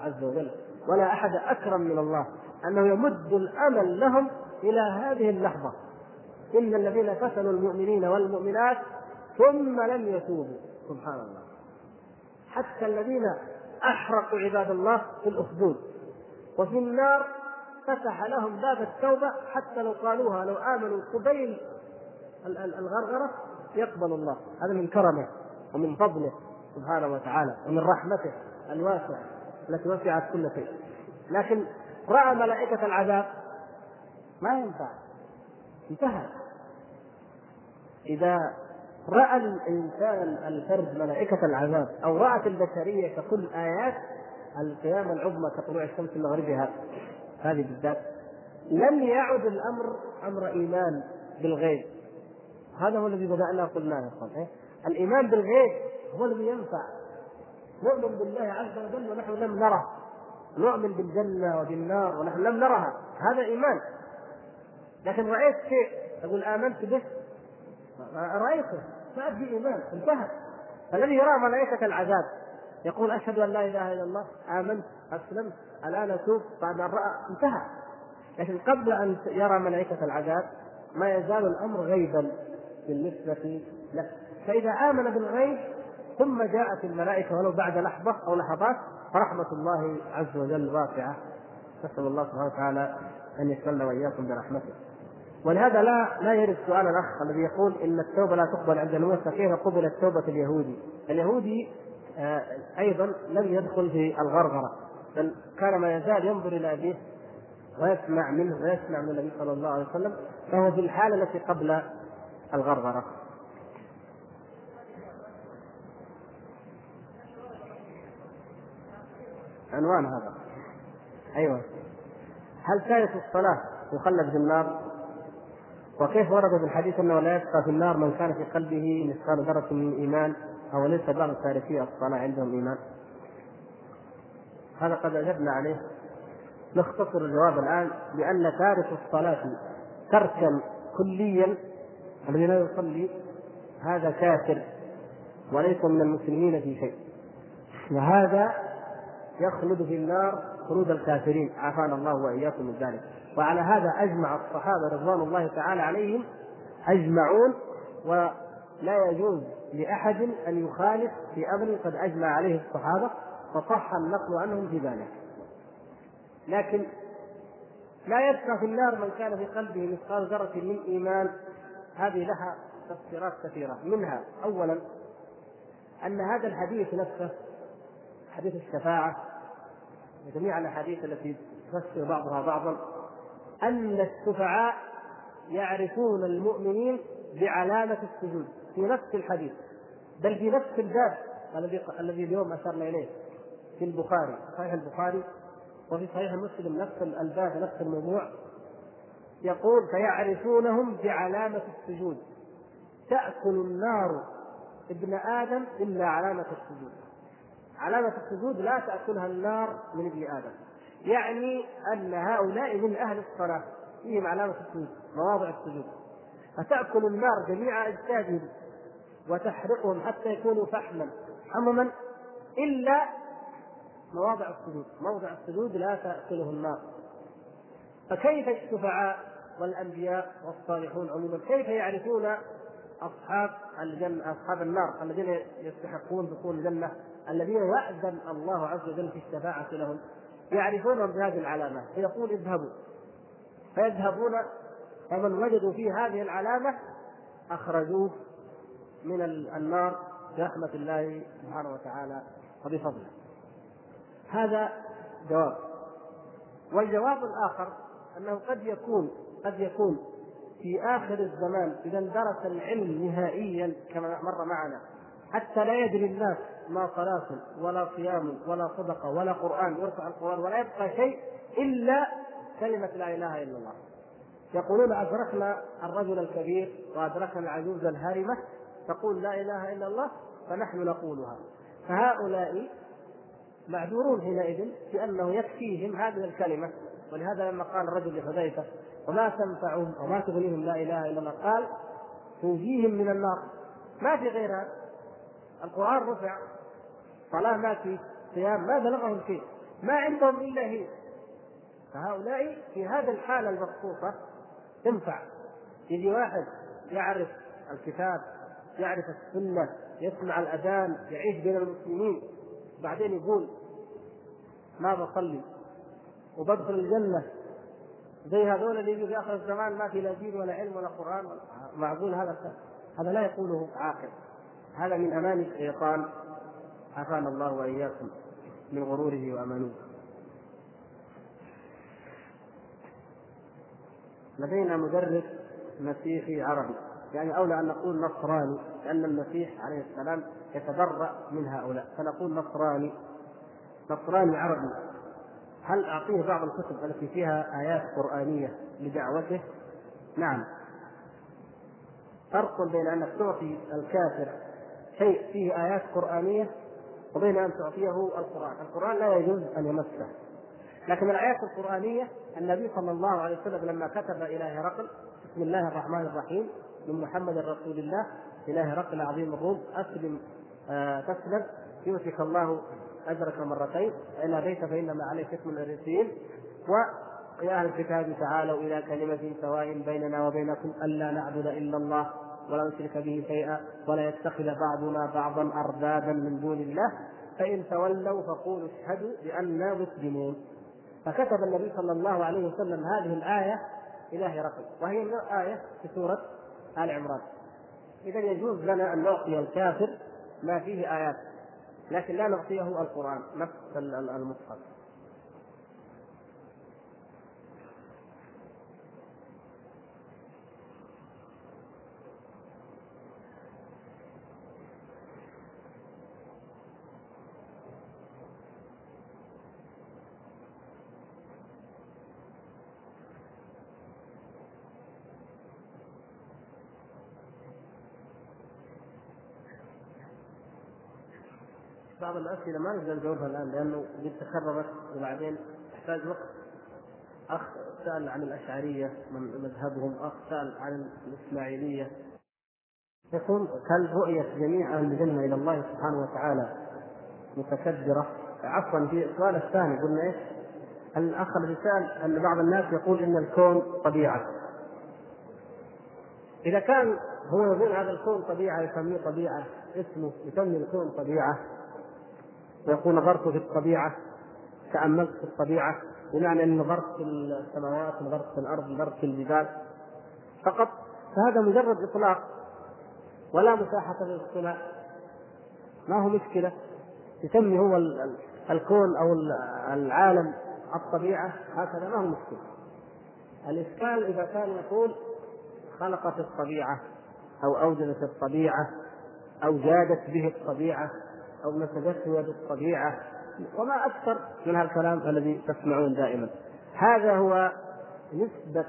عز وجل. ولا أحد أكرم من الله. أنه يمد الأمل لهم إلى هذه اللحظة. إن الذين فتنوا المؤمنين والمؤمنات ثم لم يتوبوا. سبحان الله. حتى الذين أحرقوا عباد الله في الأخدود. وفي النار فتح لهم باب التوبة حتى لو قالوها لو آمنوا قبيل الغرغرة يقبل الله. هذا من كرمه ومن فضله سبحانه وتعالى ومن رحمته الواسعة التي وسعت كل شيء. لكن رأى ملائكة العذاب ما ينفع. انتهى. إذا رأى الإنسان الفرد ملائكة العذاب أو رأت البشرية ككل آيات القيامة العظمى كطلوع الشمس من مغربها. هذه بالذات. لم يعد الأمر أمر إيمان بالغيب. هذا هو الذي بدأنا قلناه يا اخوان إيه؟ الإيمان بالغيب هو الذي ينفع. نؤمن بالله عز وجل ونحن لم نره. نؤمن بالجنة وبالنار ونحن لم نرها. هذا إيمان. لكن رأيت شيء تقول آمنت به؟ رأيته. ما في إيمان انتهى. الذي يرى ملائكة العذاب يقول أشهد أن لا إله إلا الله آمنت أسلمت الآن أتوب بعد أن رأى انتهى. لكن قبل أن يرى ملائكة العذاب ما يزال الأمر غيبا. بالنسبة له فإذا آمن بالغيب ثم جاءت الملائكة ولو بعد لحظة أو لحظات فرحمة الله عز وجل واسعة. نسأل الله سبحانه وتعالى أن يتولى وإياكم برحمته. ولهذا لا لا يرد سؤال الأخ الذي يقول إن التوبة لا تقبل عند الموت فكيف قبلت توبه اليهودي؟ اليهودي آه، أيضا لم يدخل في الغرغرة بل كان ما يزال ينظر إلى أبيه ويسمع منه ويسمع من النبي صلى الله عليه وسلم فهو في الحالة التي قبل الغرغرة. عنوان هذا. أيوه. هل تارك الصلاة يخلد في النار؟ وكيف ورد في الحديث أنه لا يبقى في النار من كان في قلبه مثقال ذرة من إيمان أو ليس بعض تاركي الصلاة عندهم إيمان؟ هذا قد أجبنا عليه. نختصر الجواب الآن بأن تارك الصلاة تركا كليا الذي لا يصلي هذا كافر وليس من المسلمين في شيء. وهذا يخلد في النار خلود الكافرين. عافانا الله وإياكم من ذلك. وعلى هذا أجمع الصحابة رضوان الله تعالى عليهم أجمعون ولا يجوز لأحد أن يخالف في أمر قد أجمع عليه الصحابة فصح النقل عنهم في ذلك. لكن لا يبقى في النار من كان في قلبه مثقال ذرة من إيمان هذه لها تفسيرات كثيرة. منها اولا أن هذا الحديث نفسه حديث الشفاعة وجميع الأحاديث التي تفسر بعضها بعضا أن الشفعاء يعرفون المؤمنين بعلامة السجود في نفس الحديث بل في نفس الباب الذي الذي اليوم أشرنا إليه في البخاري. صحيح البخاري وفي صحيح مسلم نفس الباب نفس الموضوع. يقول فيعرفونهم بعلامة السجود. تأكل النار ابن آدم إلا علامة السجود. علامة السجود لا تأكلها النار من ابن آدم. يعني أن هؤلاء من أهل الصلاة فيهم علامة السجود مواضع السجود. فتأكل النار جميع أجسادهم وتحرقهم حتى يكونوا فحما حمما إلا مواضع السجود. موضع السجود لا تأكله النار. فكيف الشفعاء والأنبياء والصالحون عموما. كيف يعرفون أصحاب الجنة أصحاب النار؟ الذين يستحقون دخول الجنة الذين يأذن الله عز وجل في الشفاعة لهم. يعرفونهم بهذه العلامات فيقول اذهبوا. فيذهبون فمن وجدوا فيه هذه العلامة أخرجوه من النار برحمة الله سبحانه وتعالى وبفضله. هذا جواب. والجواب الآخر أنه قد يكون قد يكون في آخر الزمان إذا اندرس العلم نهائيا كما مر معنا. حتى لا يدري الناس ما صلاة ولا صيام ولا صدقة ولا قرآن يرفع القرآن ولا يبقى شيء إلا كلمة لا إله إلا الله. يقولون أدركنا الرجل الكبير وأدركنا العجوز الهارمة تقول لا إله إلا الله فنحن نقولها فهؤلاء معذورون حينئذ بأنه يكفيهم هذه الكلمة. ولهذا لما قال الرجل لحذيفة وما تنفعهم وما تغنيهم لا إله إلا الله قال تنجيهم من النار. ما في غيرها. القرآن رفع صلاة ما في صيام ما بلغهم شيء ما عندهم إلا هي. فهؤلاء في هذه الحالة المخصوصة تنفع. يجي واحد يعرف الكتاب يعرف السنة يسمع الأذان يعيش بين المسلمين بعدين يقول ما بصلي؟ وبدخل الجنة. زي هذول اللي يجوا في آخر الزمان ما في لا دين ولا علم ولا قرآن معقول هذا هذا لا يقوله عاقل. هذا من أمان الشيطان. عافانا الله وإياكم من غروره وأمانه. لدينا مدرس مسيحي عربي. يعني أولى أن نقول نصراني لأن المسيح عليه السلام يتبرأ من هؤلاء. فنقول نصراني. نصراني عربي. هل أعطيه بعض الكتب التي فيها آيات قرآنية لدعوته؟ نعم. فرق بين أنك تعطي الكافر شيء فيه آيات قرآنية وبين أن تعطيه القرآن، القرآن لا يجوز أن يمسه. لكن الآيات القرآنية النبي صلى الله عليه وسلم لما كتب إلى هرقل بسم الله الرحمن الرحيم من محمد رسول الله إلى هرقل عظيم الروم أسلم آه تسلم يؤتك الله أجرك مرتين فإن أبيت فإنما عليك اسم الأرسين ويا أهل الكتاب تعالوا إلى كلمة سواء بيننا وبينكم ألا نعبد إلا الله ولا نشرك به شيئا ولا يتخذ بعضنا بعضا أربابا من دون الله. فإن تولوا فقولوا اشهدوا بأننا مسلمون. فكتب النبي صلى الله عليه وسلم هذه الآية إلى هرقل وهي آية في سورة آل عمران. إذا يجوز لنا أن نعطي الكافر ما فيه آيات. لكن لا نعطيه القرآن نفس المصحف. بعض الأسئلة ما نقدر نجاوبها الآن لأنه قد تكررت وبعدين تحتاج وقت أخ سأل عن الأشعرية من مذهبهم أخ سأل عن الإسماعيلية يقول هل رؤية جميع أهل الجنة إلى الله سبحانه وتعالى متكدرة؟ عفوا في السؤال الثاني قلنا إيش؟ الأخ الذي سأل أن بعض الناس يقول إن الكون طبيعة. إذا كان هو يقول هذا الكون طبيعة يسميه طبيعة اسمه يسمي الكون طبيعة ويقول نظرت في الطبيعة تأملت في الطبيعة بمعنى أن نظرت في السماوات نظرت في الأرض نظرت في الجبال. فقط فهذا مجرد إطلاق ولا مساحة للاصطلاح ما هو مشكلة؟ يسمي هو الكون أو العالم الطبيعة هكذا ما هو مشكلة. الإشكال إذا كان يقول خلقت الطبيعة أو أوجدت الطبيعة أو جادت به الطبيعة أو نسبته بالطبيعة. وما أكثر من هالكلام الذي تسمعون دائما. هذا هو نسبة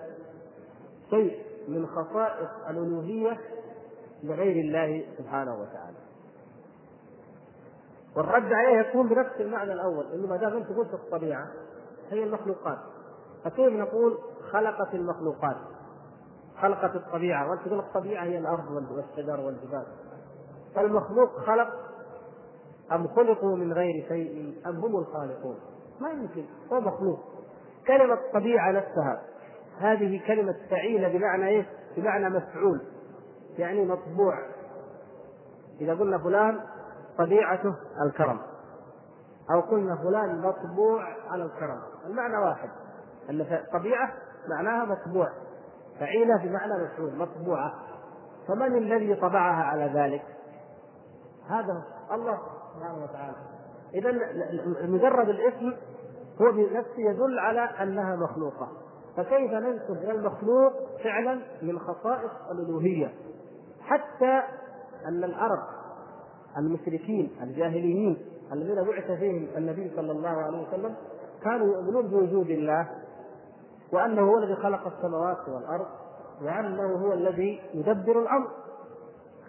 شيء من خصائص الألوهية لغير الله سبحانه وتعالى. والرد عليه يكون بنفس المعنى الأول إنه ما دام أنت قلت الطبيعة هي المخلوقات. فكيف نقول خلقت المخلوقات؟ خلقت الطبيعة. وأنت تقول الطبيعة هي الأرض والشجر والجبال. فالمخلوق خلق أم خلقوا من غير شيء؟ أم هم الخالقون؟ ما يمكن هو مخلوق. كلمة طبيعة نفسها. هذه كلمة فعيلة بمعنى إيه؟ بمعنى مفعول. يعني مطبوع. إذا قلنا فلان طبيعته الكرم. أو قلنا فلان مطبوع على الكرم. المعنى واحد. أن طبيعة معناها مطبوع. فعيلة بمعنى مفعول مطبوعة. فمن الذي طبعها على ذلك؟ هذا الله. سبحانه وتعالى. إذا مجرد الاسم هو بنفسه يدل على أنها مخلوقة. فكيف ننسب إلى المخلوق فعلا من خصائص الألوهية؟ حتى أن العرب المشركين الجاهليين الذين بعث فيهم النبي صلى الله عليه وسلم كانوا يؤمنون بوجود الله وأنه هو الذي خلق السماوات والأرض وأنه هو الذي يدبر الأمر.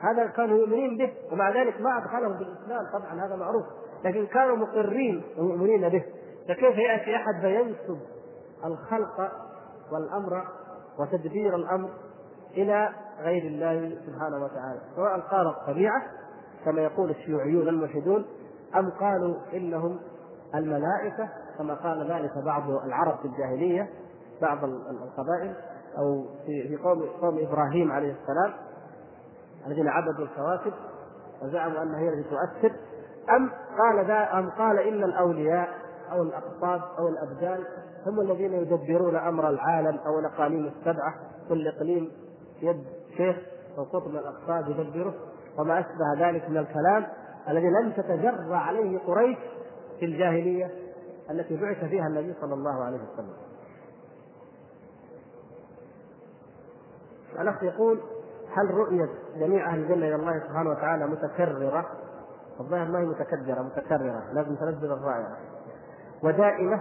هذا كانوا يؤمنين به ومع ذلك ما أدخلهم بالإسلام. طبعا هذا معروف لكن كانوا مقرين ومؤمنين به. فكيف يأتي أحد فينسب الخلق والأمر وتدبير الأمر إلى غير الله سبحانه وتعالى؟ سواء قال الطبيعة كما يقول الشيوعيون الملحدون أم قالوا إنهم الملائكة؟ كما قال ذلك بعض العرب في الجاهلية بعض القبائل أو في قوم قوم إبراهيم عليه السلام. الذين عبدوا الكواكب وزعموا أنها هي التي تؤثر. أم قال ذا أم قال إن الأولياء أو الأقطاب أو الأبدان هم الذين يدبرون أمر العالم أو الأقاليم السبعة. كل إقليم يد شيخ أو قطب من الأقطاب يدبره. وما أشبه ذلك من الكلام الذي لم تتجرأ عليه قريش في الجاهلية التي بعث فيها النبي صلى الله عليه وسلم. الأخ يقول هل رؤية جميع أهل الجنة إلى الله سبحانه وتعالى متكررة؟ الظاهر ما هي متكدرة متكررة لازم تنزل الرائعة ودائمة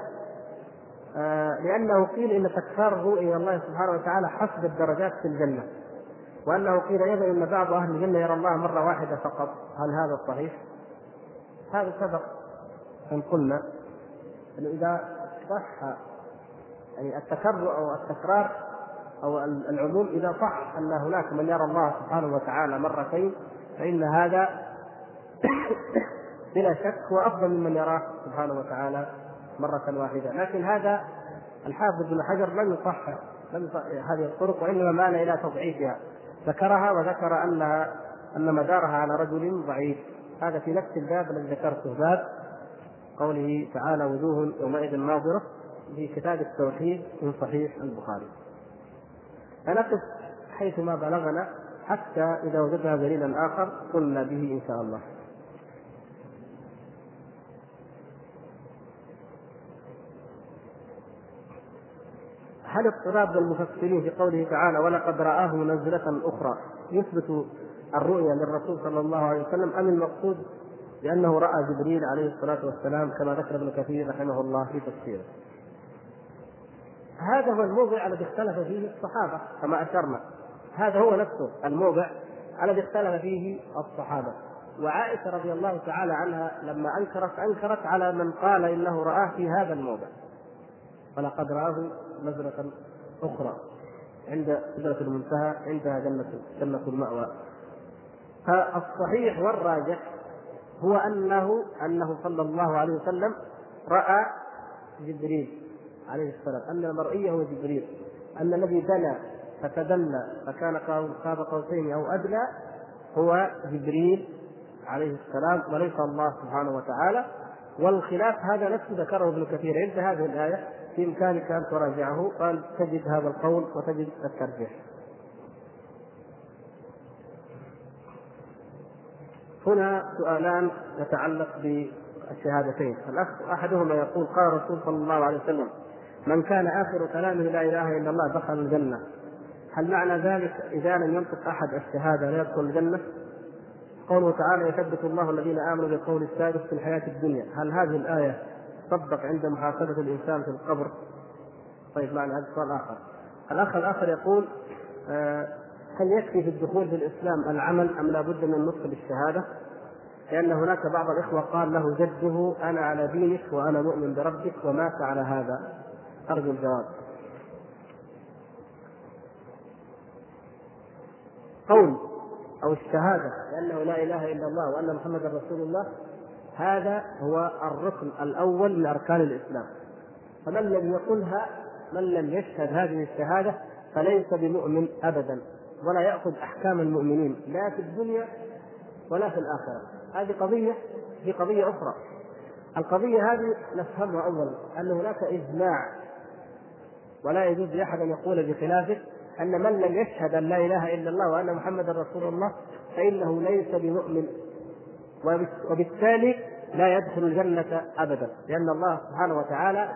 آه لأنه قيل إن تكرار الرؤية إلى الله سبحانه وتعالى حسب الدرجات في الجنة وأنه قيل أيضا إن بعض أهل الجنة يرى الله مرة واحدة فقط هل هذا صحيح؟ هذا سبق أن قلنا أنه إذا صح يعني التكرر أو التكرار أو العموم إذا صح أن هناك من يرى الله سبحانه وتعالى مرتين فإن هذا بلا شك هو أفضل ممن يراه سبحانه وتعالى مرة واحدة. لكن هذا الحافظ بن حجر لم يصحح لم يصحح هذه الطرق وإنما مال إلى تضعيفها. ذكرها وذكر أنها أن مدارها على رجل ضعيف. هذا في نفس الباب الذي ذكرته. باب قوله تعالى وجوه يومئذ ناظرة في كتاب التوحيد من صحيح البخاري. فنقف حيثما بلغنا حتى إذا وجدنا دليلا آخر قلنا به إن شاء الله. هل اضطراب المفسرين في قوله تعالى ولقد رآه منزلة أخرى يثبت الرؤيا للرسول صلى الله عليه وسلم أم المقصود بأنه رأى جبريل عليه الصلاة والسلام كما ذكر ابن كثير رحمه الله في تفسيره؟ هذا هو الموضع الذي اختلف فيه الصحابة كما أشرنا. هذا هو نفسه الموضع الذي اختلف فيه الصحابة. وعائشة رضي الله تعالى عنها لما أنكرت أنكرت على من قال إنه رآه في هذا الموضع. ولقد رآه نزلة أخرى عند سدرة المنتهى عندها جنة جنة المأوى. فالصحيح والراجح هو أنه أنه صلى الله عليه وسلم رأى جبريل. عليه السلام أن المرئي هو جبريل أن الذي دنا فتدلى فكان قاب قوسين أو أدنى هو جبريل عليه السلام وليس الله سبحانه وتعالى. والخلاف هذا نفسه ذكره ابن كثير. عند هذه الآية بإمكانك أن تراجعه قال تجد هذا القول وتجد الترجيح. هنا سؤالان يتعلق بالشهادتين. الأخ أحدهما يقول قال الرسول صلى الله عليه وسلم من كان آخر كلامه لا إله إلا الله دخل الجنة هل معنى ذلك إذا لم ينطق أحد الشهادة لا يدخل الجنة؟ قوله تعالى يثبت الله الذين آمنوا بالقول الثابت في الحياة الدنيا هل هذه الآية تطبق عند محاسبة الإنسان في القبر؟ طيب معنى هذا سؤال آخر الأخ الآخر يقول آه هل يكفي في الدخول في الإسلام العمل أم لا بد من النطق بالشهادة؟ لأن هناك بعض الإخوة قال له جده أنا على دينك وأنا مؤمن بربك ومات على هذا أرجو الجواب. قول أو الشهادة بانه لا إله إلا الله وأن محمدا رسول الله هذا هو الركن الأول من أركان الإسلام. فمن لم يقلها من لم يشهد هذه الشهادة فليس بمؤمن ابدا ولا يأخذ أحكام المؤمنين لا في الدنيا ولا في الآخرة. هذه قضية في قضية أخرى. القضية هذه نفهمها اولا ان هناك إجماع ولا يجوز لأحد أن يقول بخلافه أن من لم يشهد أن لا إله إلا الله وأن محمدا رسول الله فإنه ليس بمؤمن. وبالتالي لا يدخل الجنة أبدا لأن الله سبحانه وتعالى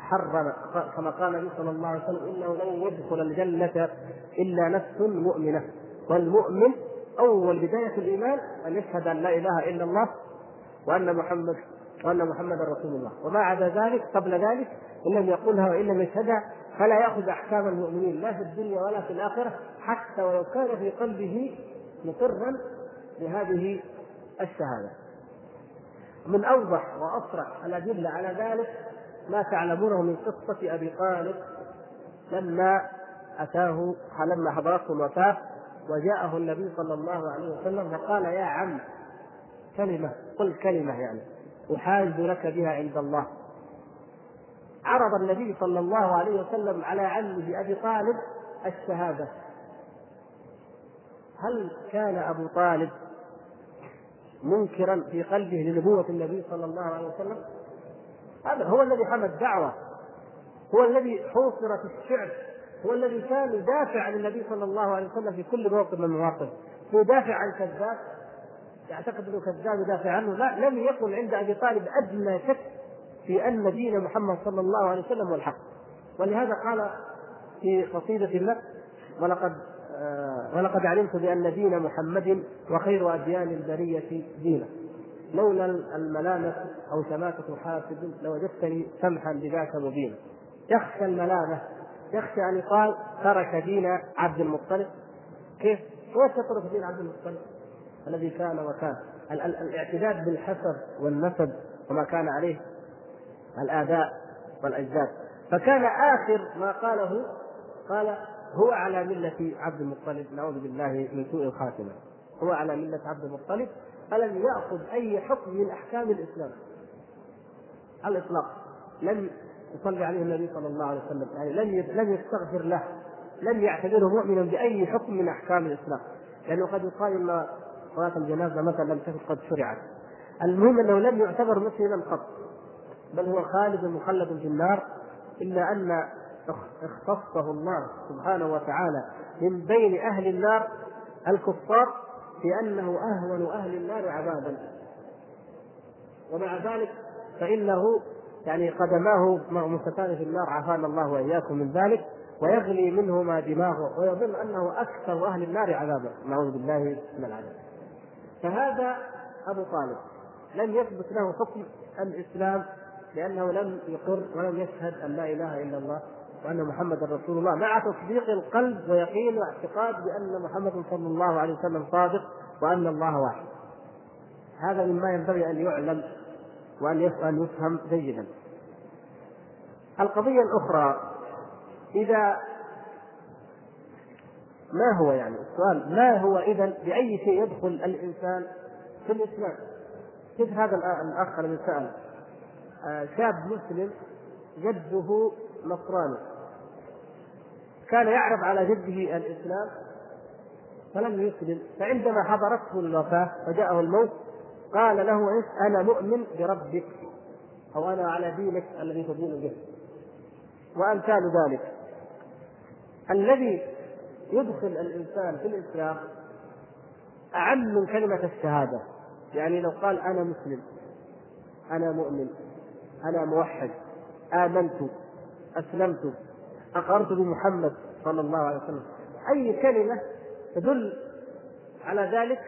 حرم كما قال النبي صلى الله عليه وسلم إنه لن يدخل الجنة إلا نفس مؤمنة. والمؤمن أول بداية الإيمان أن يشهد أن لا إله إلا الله وأن محمد وأن محمدا رسول الله. وما عدا ذلك قبل ذلك إن لم يقولها وإن لم يشهدها فلا يأخذ أحكام المؤمنين لا في الدنيا ولا في الآخرة حتى ولو كان في قلبه مقرا بهذه الشهادة. من أوضح وأصرح الأدلة على ذلك ما تعلمونه من قصة أبي طالب لما أتاه لما حضرته الوفاة وجاءه النبي صلى الله عليه وسلم وقال يا عم كلمة قل كلمة يعني أحاج لك بها عند الله. عرض النبي صلى الله عليه وسلم على عمه أبي طالب الشهادة. هل كان أبو طالب منكرا في قلبه لنبوة النبي صلى الله عليه وسلم؟ هذا هو الذي حمى الدعوة هو الذي حوصر في الشعب هو الذي كان يدافع عن النبي صلى الله عليه وسلم في كل موقف من المواقف. يدافع عن كذاب يعتقد أنه كذاب يدافع عنه لا لم يكن عند أبي طالب أدنى شك في أن دين محمد صلى الله عليه وسلم هو الحق. ولهذا قال في قصيدة له ولقد آه، ولقد علمت بأن دين محمد وخير أديان البرية دينه. لولا الملامة أو شماتة حاسد لوجدتني سمحا بذاك مبينا. يخشى الملامة يخشى أن يقال ترك دين عبد المطلب كيف؟ كيف تترك دين عبد المطلب الذي كان وكان. الاعتداد بالحسب والنسب وما كان عليه الآباء والأجداد. فكان آخر ما قاله قال هو على ملة عبد المطلب نعوذ بالله من سوء الخاتمة. هو على ملة عبد المطلب فلم يأخذ أي حكم من أحكام الإسلام. على الإطلاق. لم يصلي عليه النبي صلى الله عليه وسلم يعني لم لم يستغفر له لم يعتبره مؤمنا بأي حكم من أحكام الإسلام. لأنه قد يقال أن صلاة الجنازة مثلا لم تكن قد شرعت. المهم أنه لم يعتبر مسلما قط. بل هو خالد مخلد في النار إلا أن اختصه الله سبحانه وتعالى من بين أهل النار الكفار بأنه أهون أهل النار عذابا. ومع ذلك فإنه يعني قدماه مغمستان في النار عافانا الله وإياكم من ذلك ويغلي منهما دماغه ويظن أنه أكثر أهل النار عذابا. نعوذ بالله من العذاب. فهذا أبو طالب لم يثبت له حكم الإسلام لأنه لم يقر ولم يشهد أن لا إله إلا الله وأن محمدا رسول الله مع تصديق القلب ويقين واعتقاد بأن محمدا صلى الله عليه وسلم صادق وأن الله واحد. هذا مما ينبغي أن يعلم وأن يفهم جيدا. القضية الأخرى إذا ما هو يعني؟ السؤال ما هو اذا بأي شيء يدخل الإنسان في الإسلام؟ كيف هذا الاخ الذي آه، شاب مسلم جده نصراني. كان يعرض على جده الإسلام فلم يسلم. فعندما حضرته الوفاة وجاءه الموت قال له أنا مؤمن بربك أو أنا على دينك الذي تدين به. وأمثال ذلك. الذي يدخل الإنسان في الإسلام أعم من كلمة الشهادة. يعني لو قال أنا مسلم أنا مؤمن. أنا موحد. آمنت. أسلمت. أقررت بمحمد صلى الله عليه وسلم. أي كلمة تدل على ذلك؟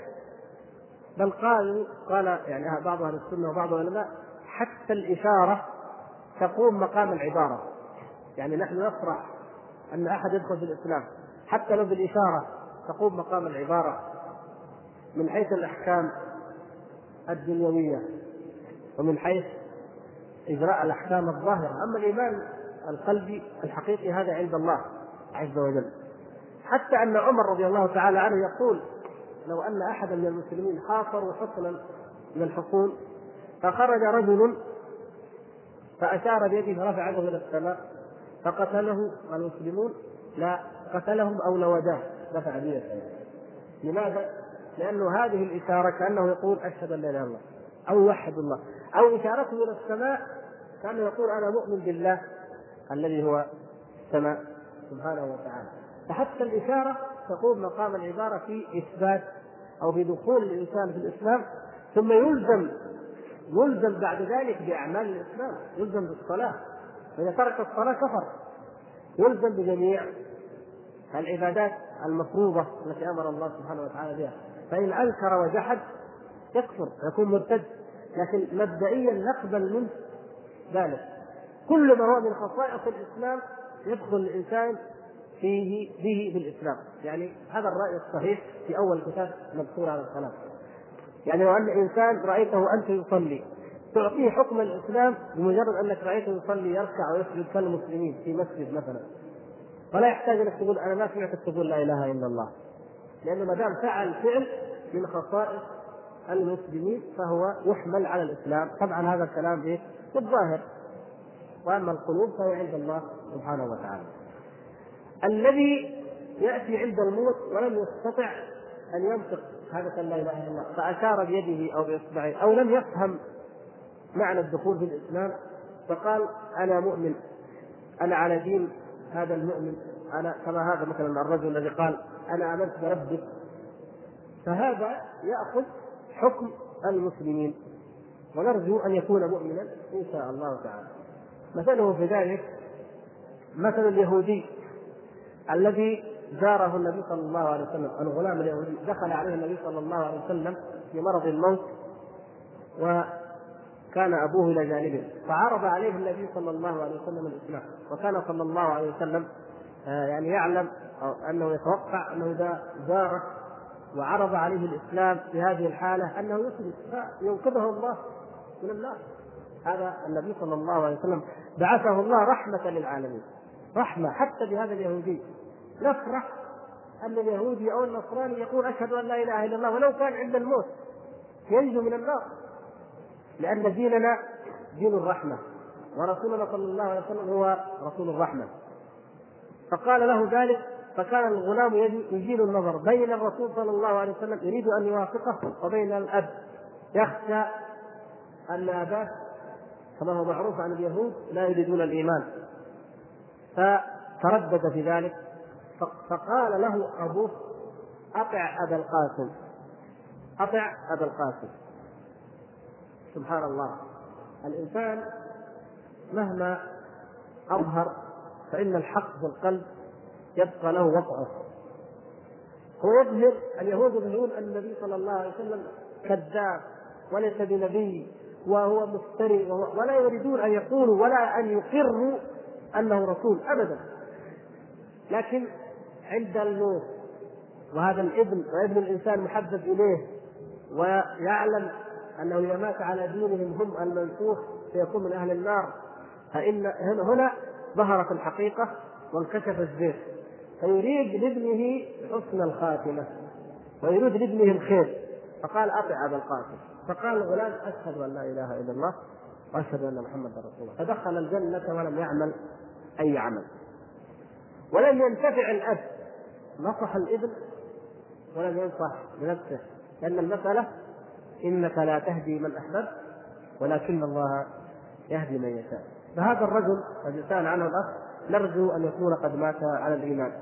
بل قال قال يعني بعض أهل السنة وبعض العلماء حتى الإشارة تقوم مقام العبارة. يعني نحن نفرح أن أحد يدخل في الإسلام. حتى لو بالإشارة تقوم مقام العبارة. من حيث الأحكام الدنيوية. ومن حيث إجراء الأحكام الظاهرة. أما الإيمان القلبي الحقيقي هذا عند الله عز وجل. حتى أن عمر رضي الله تعالى عنه يقول لو أن أحدا من المسلمين حاصروا حصنا من الحصون فخرج رجل فأشار بيده فرفع يده إلى السماء فقتله المسلمون لا قتلهم أو لوداه دفع دية لماذا؟ لأنه هذه الإشارة كأنه يقول أشهد أن لا إله إلا الله أو يوحد الله أو إشارته إلى السماء كأنه يقول أنا مؤمن بالله الذي هو السماء سبحانه وتعالى. فحتى الإشارة تقوم مقام العبارة في إثبات أو في دخول الإنسان في الإسلام ثم يلزم يلزم بعد ذلك بأعمال الإسلام يلزم بالصلاة. فإذا ترك الصلاة كفر. يلزم بجميع العبادات المفروضة التي أمر الله سبحانه وتعالى بها. فإن أنكر وجحد يكفر يكون مرتد. لكن مبدئيا نقبل منه ذلك. كل ما هو من خصائص الإسلام يدخل الإنسان فيه به بالإسلام يعني هذا الرأي الصحيح في أول كتاب مذكور على الصلاة. يعني لو أن إنسان رأيته أنت يصلي تعطيه حكم الإسلام بمجرد أنك رأيته يصلي يركع ويسجد كالمسلمين في مسجد مثلا. ولا يحتاج انك تقول أنا ما سمعتك تقول لا إله إلا الله. لأنه ما دام فعل فعل من خصائص المسلمين فهو يحمل على الإسلام. طبعا هذا الكلام إيه؟ بالظاهر وأما القلوب فهي عند الله سبحانه وتعالى. الذي يأتي عند الموت ولم يستطع أن ينطق هذا لا إله إلا الله فأشار بيده أو بإصبعه أو لم يفهم معنى الدخول في الإسلام فقال أنا مؤمن. أنا على دين هذا المؤمن. أنا كما هذا مثلا الرجل الذي قال أنا آمنت بربك. فهذا يأخذ حكم المسلمين. ونرجو أن يكون مؤمنا إن شاء الله تعالى. مثله في ذلك مثل اليهودي الذي زاره النبي صلى الله عليه وسلم الغلام اليهودي دخل عليه النبي صلى الله عليه وسلم في مرض الموت و كان أبوه إلى جانبه فعرض عليه النبي صلى الله عليه وسلم الإسلام وكان صلى الله عليه وسلم آه، يعني يعلم أو أنه يتوقع أنه إذا زاره وعرض عليه الإسلام في هذه الحالة أنه يسلم فينقذه الله من النار هذا النبي صلى الله عليه وسلم بعثه الله رحمة للعالمين. رحمة حتى بهذا اليهودي. نفرح أن اليهودي أو النصراني يقول أشهد أن لا إله إلا الله ولو كان عند الموت. ينجو من النار. لأن ديننا دين الرحمة. ورسولنا صلى الله عليه وسلم هو رسول الرحمة. فقال له ذلك فكان الغلام يجيل النظر بين الرسول صلى الله عليه وسلم يريد أن يوافقه وبين الأب. يخشى أن أباه كما هو معروف عن اليهود لا يريدون الإيمان. فتردد في ذلك فقال له أبوه أطع أبا القاسم. أطع أبا القاسم. سبحان الله. الإنسان مهما أظهر فإن الحق في القلب يبقى له وضعه هو يظهر اليهود يظهرون أن النبي صلى الله عليه وسلم كذاب وليس بنبي. وهو مفتري ولا يريدون أن يقولوا ولا أن يقروا أنه رسول أبدا. لكن عند الموت وهذا الابن وابن الإنسان محبب إليه ويعلم انه اذا مات على دينهم هم المنسوخ سيكون من أهل النار فإن هنا ظهرت الحقيقة وانكشف الزيت فيريد لابنه حسن الخاتمة ويريد لابنه الخير. فقال أطع أبا القاسم. فقال الغلام أشهد أن لا إله إلا الله وأشهد أن محمدا رسول الله. فدخل الجنة ولم يعمل أي عمل. ولم ينتفع الأب. نصح الإبن ولم ينصح بنفسه لأن المسألة إنك لا تهدي من أحببت ولكن الله يهدي من يشاء. فهذا الرجل الذي سال عنه الأخ نرجو أن يكون قد مات على الإيمان.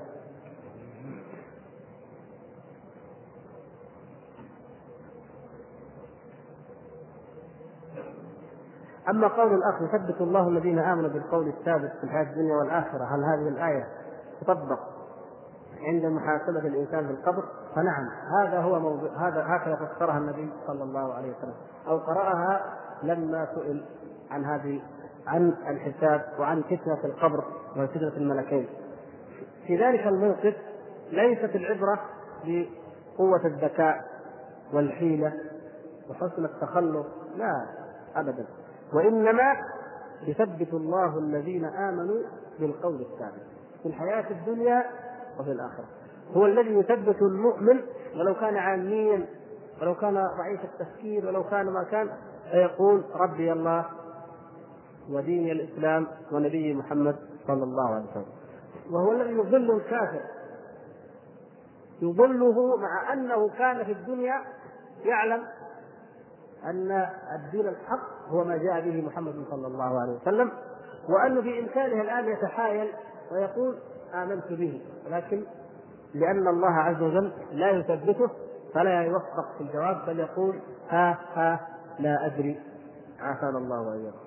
أما قول الأخ يثبت الله الذين آمنوا بالقول الثابت في الحياة الدنيا والآخرة هل هذه الآية تطبق عند محاسبة الإنسان في القبر فنعم هذا هو موضوع هذا هكذا فسرها النبي صلى الله عليه وسلم أو قرأها لما سئل عن هذه عن الحساب وعن فتنة القبر وفتنة الملكين. في ذلك الموقف ليست العبرة بقوة الذكاء والحيلة وحسن التخلص لا ابدا. وإنما يثبت الله الذين آمنوا بالقول الثابت في الحياة الدنيا وفي الآخرة. هو الذي يثبت المؤمن ولو كان عاميا ولو كان ضعيف التفكير ولو كان ما كان فيقول ربي الله ودين الإسلام ونبي محمد صلى الله عليه وسلم. وهو الذي يضل الكافر. يضله مع أنه كان في الدنيا يعلم أن الدين الحق هو ما جاء به محمد صلى الله عليه وسلم وأنه في إمكانه الآن يتحايل ويقول آمنت به ولكن لأن الله عز وجل لا يثبته فلا يوفق في الجواب بل يقول ها ها لا أدري عافانا الله وإياكم.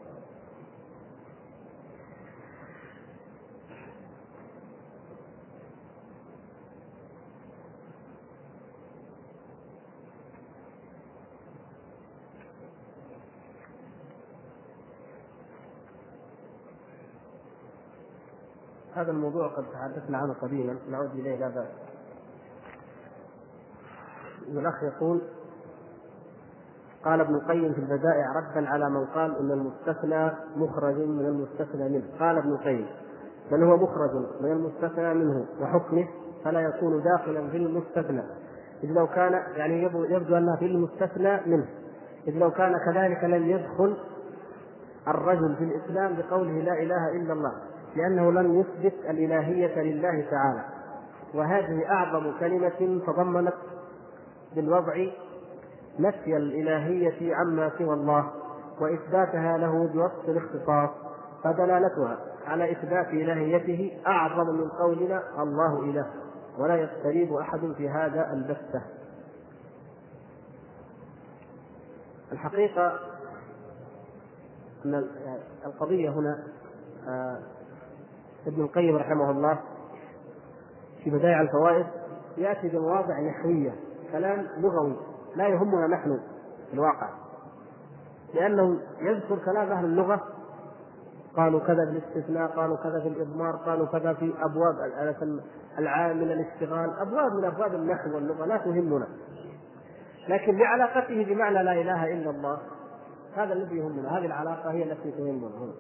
هذا الموضوع قد تحدثنا عنه قديما نعود إليه لا بأس. الأخ يقول قال ابن القيم في البدائع ردا على من قال إن المستثنى مخرج من المستثنى منه. قال ابن القيم بل هو مخرج من المستثنى منه وحكمه فلا يكون داخلا في المستثنى. إذ لو كان يعني يبدو أنها في المستثنى منه. إذ لو كان كذلك لم يدخل الرجل في الإسلام بقوله لا إله إلا الله. لأنه لم يثبت الإلهية لله تعالى. وهذه أعظم كلمة تضمنت بالوضع نفي الإلهية عما سوى الله وإثباتها له بوصف الاختصاص فدلالتها على إثبات إلهيته أعظم من قولنا الله إله ولا يستريب أحد في هذا البتة. الحقيقة أن القضية هنا آه، ابن القيم رحمه الله في بدائع الفوائد يأتي بمواضع نحوية كلام لغوي لا يهمنا نحن في الواقع. لأنه يذكر كلام أهل اللغة قالوا كذا بالاستثناء قالوا كذا في الإضمار قالوا كذا في أبواب العامل الاشتغال أبواب من أبواب النحو واللغة لا تهمنا. لكن لعلاقته بمعنى لا إله إلا الله هذا الذي يهمنا هذه العلاقة هي التي تهمنا هنا.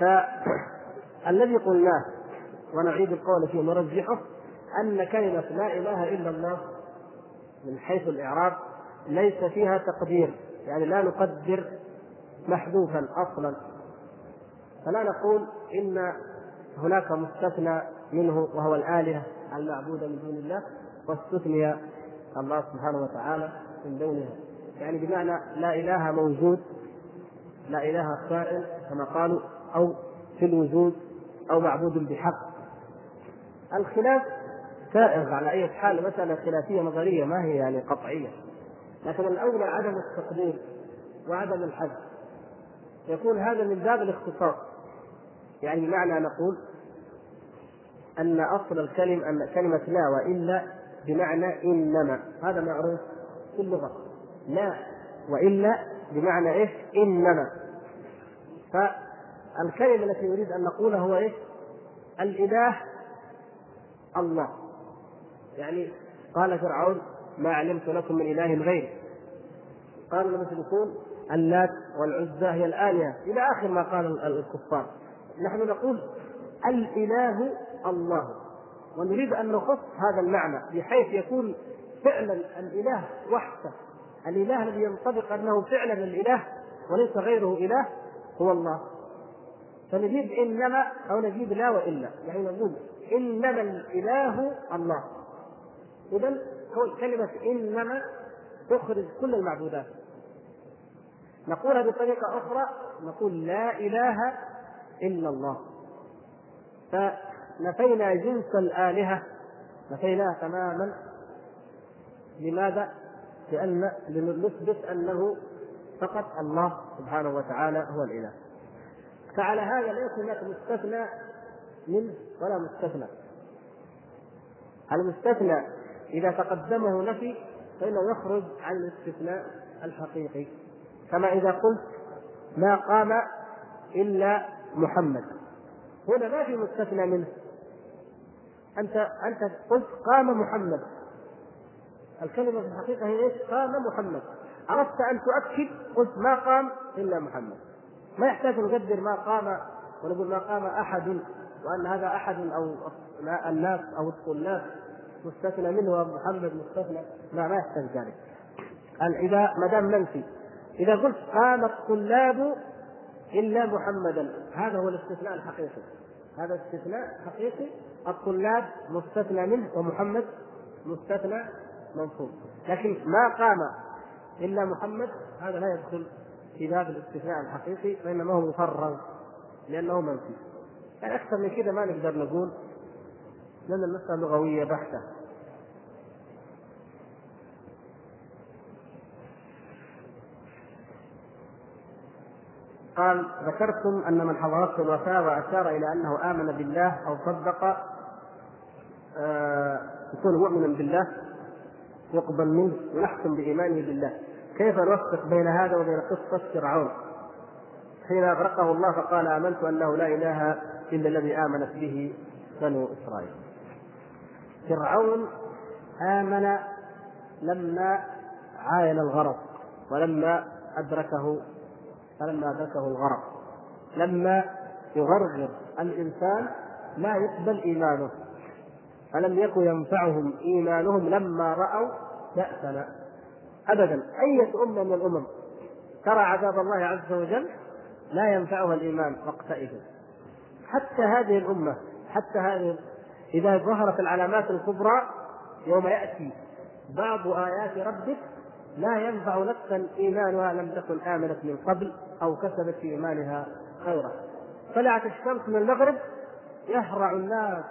فالذي قلناه ونعيد القول فيه ونرجحه أن كلمة لا إله إلا الله من حيث الإعراب ليس فيها تقدير يعني لا نقدر محذوفا أصلا. فلا نقول إن هناك مستثنى منه وهو الآلهة المعبودة من دون الله واستثني الله سبحانه وتعالى من دونها يعني بمعنى لا إله موجود لا إله كائن كما قالوا. أو في الوجود أو معبود بحق. الخلاف سائغ على أي حال مسألة خلافية نظرية ما هي يعني قطعية. لكن الأولى عدم التقدير وعدم الحد يكون هذا من باب الاختصاص يعني بمعنى نقول أن أصل الكلمة أن كلمة لا وإلا بمعنى إنما. هذا معروف في اللغة. لا وإلا بمعنى إيش؟ إنما. الكلمة التي نريد أن نقولها هو إيش؟ الإله الله. يعني قال فرعون ما علمت لكم من إله غيري. قال المشركون اللات والعزى هي الآلهة. إلى آخر ما قال الكفار. نحن نقول الإله الله. ونريد أن نخص هذا المعنى بحيث يكون فعلا الإله وحده. الإله الذي ينطبق أنه فعلا الإله وليس غيره إله هو الله. فنجيب إنما أو نجيب لا وإلا. يعني نقول إنما الإله الله. اذا كلمة إنما تخرج كل المعبودات. نقولها بطريقه أخرى نقول لا إله إلا الله. فنفينا جنس الآلهة نفيناها تماما. لماذا؟ لأن لنثبت أنه فقط الله سبحانه وتعالى هو الإله. فعلى هذا ليس هناك مستثنى منه ولا مستثنى. المستثنى إذا تقدمه نفي فإنه يخرج عن الاستثناء الحقيقي. كما إذا قلت ما قام إلا محمد. هنا ما في مستثنى منه. أنت أنت قلت قام محمد. الكلمة في الحقيقة هي إيش؟ قام محمد. أردت أن تؤكد قلت ما قام إلا محمد. ما يحتاج نقدر ما قام ونقول ما قام أحد وأن هذا أحد أو الناس أو الطلاب مستثنى منه ومحمد مستثنى. لا ما يحتاج ذلك. اذا ما دام منفي إذا قلت قام الطلاب إلا محمدا هذا هو الاستثناء الحقيقي. هذا استثناء حقيقي الطلاب مستثنى منه ومحمد مستثنى منصوب لكن ما قام إلا محمد هذا لا يدخل في باب الاستثناء الحقيقي وإنما هو مفرغ لأنه منفي. يعني أكثر من كذا ما نقدر نقول لأن المسألة لغوية بحتة. قال ذكرتم أن من حضرته الوفاة وأشار إلى أنه آمن بالله أو صدق آه يكون مؤمنا بالله يقبل منه ويحكم بإيمانه بالله. كيف نوفق بين هذا وبين قصة فرعون؟ حين أغرقه الله فقال آمنت أنه لا إله إلا الذي آمنت به بنو إسرائيل. فرعون آمن لما عاين الغرق ولما ادركه فلما أدركه الغرق. لما يغرغر الإنسان لا يقبل إيمانه. ألم يكن ينفعهم إيمانهم لما رأوا بأسنا؟ أبدا. أية أمة من الأمم ترى عذاب الله عز وجل لا ينفعها الإيمان وقتئذ. حتى هذه الأمة حتى هذه إذا ظهرت العلامات الكبرى يوم يأتي بعض آيات ربك لا ينفع نفسا إيمانها لم تكن آمنت من قبل أو كسبت في إيمانها خيرا طلعت الشمس من المغرب يهرع الناس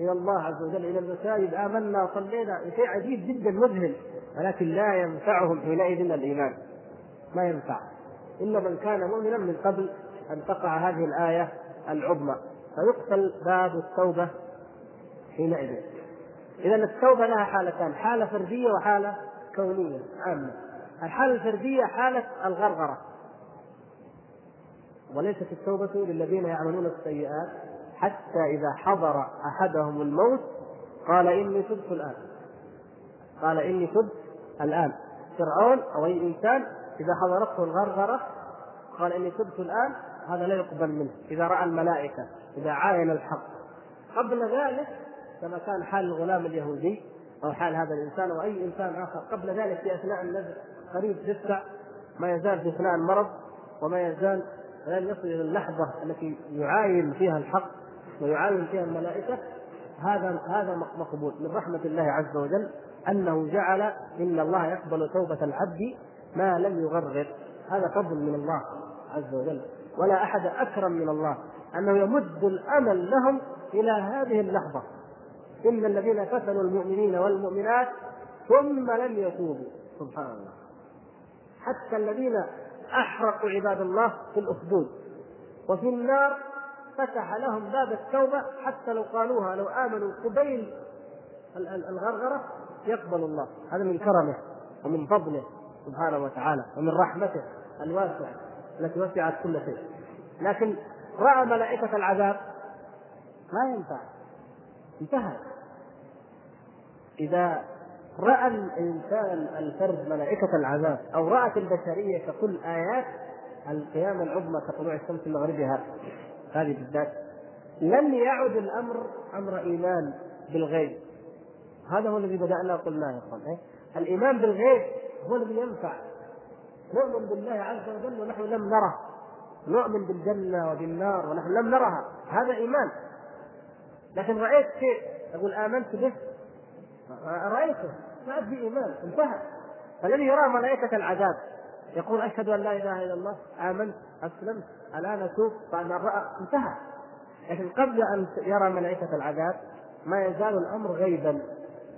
إلى الله عز وجل إلى المساجد آمنا صلينا شيء عجيب جدا مذهل. ولكن لا ينفعهم حينئذ الإيمان. ما ينفع. إلا من كان مؤمنا من قبل أن تقع هذه الآية العظمى. فيقتل باب التوبة حينئذ. إذا التوبة لها حالتان حالة فردية وحالة كونية عامة. الحالة الفردية حالة الغرغرة. وليست التوبة للذين يعملون السيئات حتى إذا حضر أحدهم الموت قال إني تبت الآن. قال إني تبت الآن. فرعون أو أي إنسان إذا حضرته الغرغرة قال إني تبت الآن هذا لا يقبل منه. إذا رأى الملائكة إذا عاين الحق. قبل ذلك كما كان حال الغلام اليهودي أو حال هذا الإنسان أو أي إنسان آخر قبل ذلك في أثناء النزل قريب لسه ما يزال في أثناء المرض وما يزال لن يصل إلى اللحظة التي يعاين فيها الحق ويعاين فيها الملائكة هذا هذا مقبول من رحمة الله عز وجل. أنه جعل إن الله يقبل توبة العبد ما لم يغرر هذا فضل من الله عز وجل ولا أحد أكرم من الله أنه يمد الأمل لهم إلى هذه اللحظة. إن الذين فتنوا المؤمنين والمؤمنات ثم لم يتوبوا. سبحان الله. حتى الذين أحرقوا عباد الله في الأخدود وفي النار فتح لهم باب التوبة حتى لو قالوها لو آمنوا قبيل الغرغرة يقبل الله. هذا من كرمه ومن فضله سبحانه وتعالى ومن رحمته الواسعه التي وسعت كل شيء. لكن رأى ملائكة العذاب ما ينفع. انتهى. إذا رأى الإنسان الفرد ملائكة العذاب أو رأت البشرية ككل آيات القيامة العظمى كطلوع الشمس من مغربها هذه بالذات لم يعد الأمر أمر إيمان بالغيب. هذا هو الذي بدأنا قلناه يا أخوان إيه؟ الإيمان بالغيب هو الذي ينفع. نؤمن بالله عز وجل ونحن لم نره. نؤمن بالجنة وبالنار ونحن لم نرها. هذا إيمان. لكن رأيت شيء أقول آمنت به؟ رأيته. ما في إيمان. انتهى. فالذي يرى ملائكة العذاب يقول أشهد أن لا إله إلا الله آمنت أسلمت الآن أتوب فأنا رأى. انتهى. لكن قبل أن يرى ملائكة العذاب ما يزال الأمر غيبا.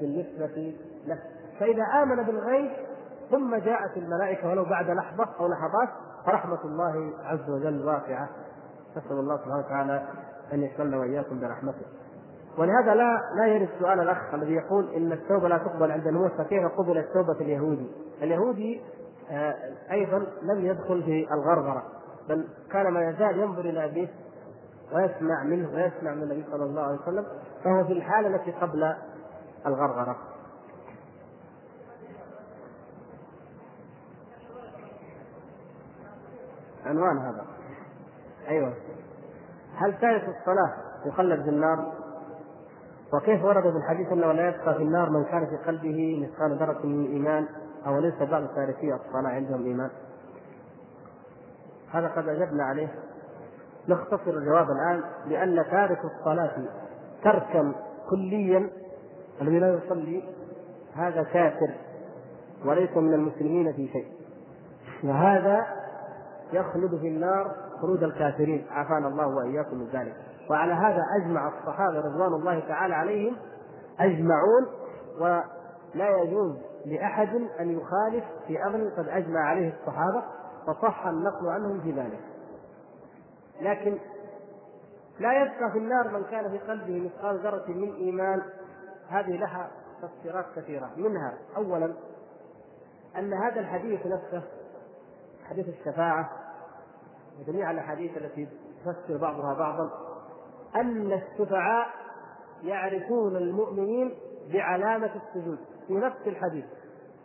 بالنسبة له فإذا آمن بالغيب ثم جاءت الملائكة ولو بعد لحظة أو لحظات فرحمة الله عز وجل واسعه نسأل الله سبحانه وتعالى أن يشملنا وإياكم برحمته. ولهذا لا لا يرد سؤال الأخ الذي يقول إن التوبة لا تقبل عند الموت فكيف قبلت توبه اليهودي؟ اليهودي آه، أيضا لم يدخل في الغرغرة بل كان ما يزال ينظر إلى أبيه ويسمع منه ويسمع من النبي صلى الله عليه وسلم فهو في الحالة التي قبل الغرغرة. عنوان هذا. أيوه. هل تارك الصلاة يخلد في النار؟ وكيف ورد في الحديث أنه لا يبقى في النار من كان في قلبه مثقال ذرة من الايمان أو ليس بعض تاركي الصلاة عندهم إيمان؟ هذا قد أجبنا عليه. نختصر الجواب الآن لأن تارك الصلاة تركا كليا الذي لا يصلي هذا كافر وليس من المسلمين في شيء. وهذا يخلد في النار خلود الكافرين. عافانا الله وإياكم من ذلك. وعلى هذا أجمع الصحابة رضوان الله تعالى عليهم أجمعون ولا يجوز لأحد أن يخالف في أمر قد أجمع عليه الصحابة فصح النقل عنهم في ذلك. لكن لا يبقى في النار من كان في قلبه مثقال ذرة من إيمان هذه لها تفسيرات كثيرة. منها اولا أن هذا الحديث نفسه حديث الشفاعة وجميع الأحاديث التي تفسر بعضها بعضا أن الشفعاء يعرفون المؤمنين بعلامة السجود في نفس الحديث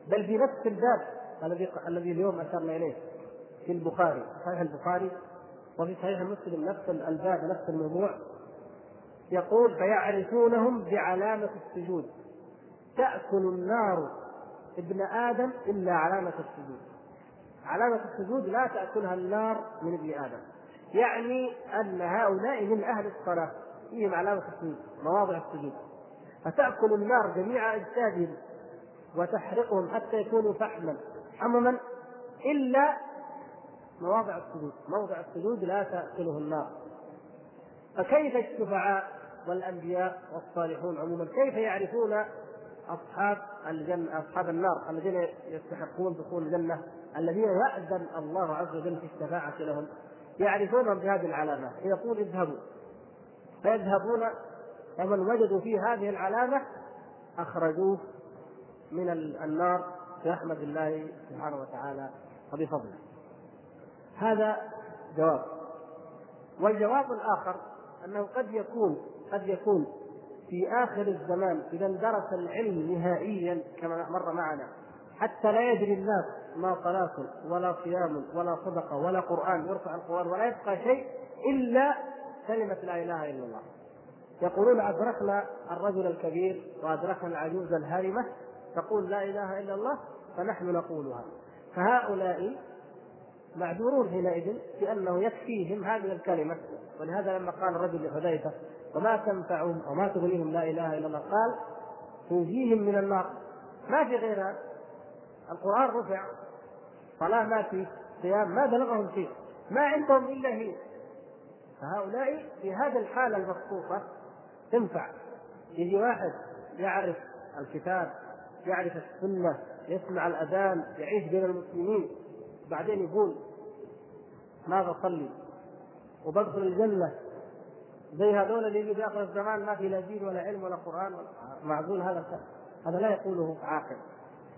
بل في نفس الباب الذي الذي اليوم أشرنا إليه في البخاري صحيح البخاري وفي صحيح مسلم نفس الباب نفس الموضوع. يقول فيعرفونهم بعلامة السجود. تأكل النار ابن آدم إلا علامة السجود. علامة السجود لا تأكلها النار من ابن آدم. يعني أن هؤلاء من أهل الصلاة فيهم علامة السجود مواضع السجود. فتأكل النار جميع أجسادهم وتحرقهم حتى يكونوا فحما. حمما إلا مواضع السجود. موضع السجود لا تأكله النار. فكيف الشفعاء والأنبياء والصالحون عموما؟ كيف يعرفون أصحاب الجنة أصحاب النار الذين يستحقون دخول الجنة؟ الذين يأذن الله عز وجل في الشفاعة لهم. يعرفونهم بهذه العلامة. يقول اذهبوا. فيذهبون ومن وجدوا فيه هذه العلامة أخرجوه من النار برحمة الله سبحانه وتعالى وبفضله. هذا جواب. والجواب الآخر أنه قد يكون قد يكون في آخر الزمان إذا اندرس العلم نهائيا كما مر معنا. حتى لا يدري الناس ما صلاة ولا صيام ولا صدقة ولا قرآن يرفع القرآن ولا يبقى شيء إلا كلمة لا إله إلا الله. يقولون أدركنا الرجل الكبير وأدركنا العجوز الهارمة تقول لا إله إلا الله فنحن نقولها. فهؤلاء معذورون حينئذ بأنه يكفيهم هذه الكلمة. ولهذا لما قال الرجل لحذيفة وما تنفعهم وما تغنيهم لا إله إلا الله قال تنجيهم من النار. ما في غيرها القرآن رفع صلاة ما في صيام ما بلغهم شيء ما عندهم إلا هي. فهؤلاء في هذه الحالة المخصوصة تنفع. يجي واحد يعرف الكتاب يعرف السنة يسمع الأذان يعيش بين المسلمين بعدين يقول ما بصلي وبدخل الجنة. زي هذول اللي يجوا في آخر الزمان ما في لا دين ولا علم ولا قرآن معزول هذا هذا لا يقوله عاقل.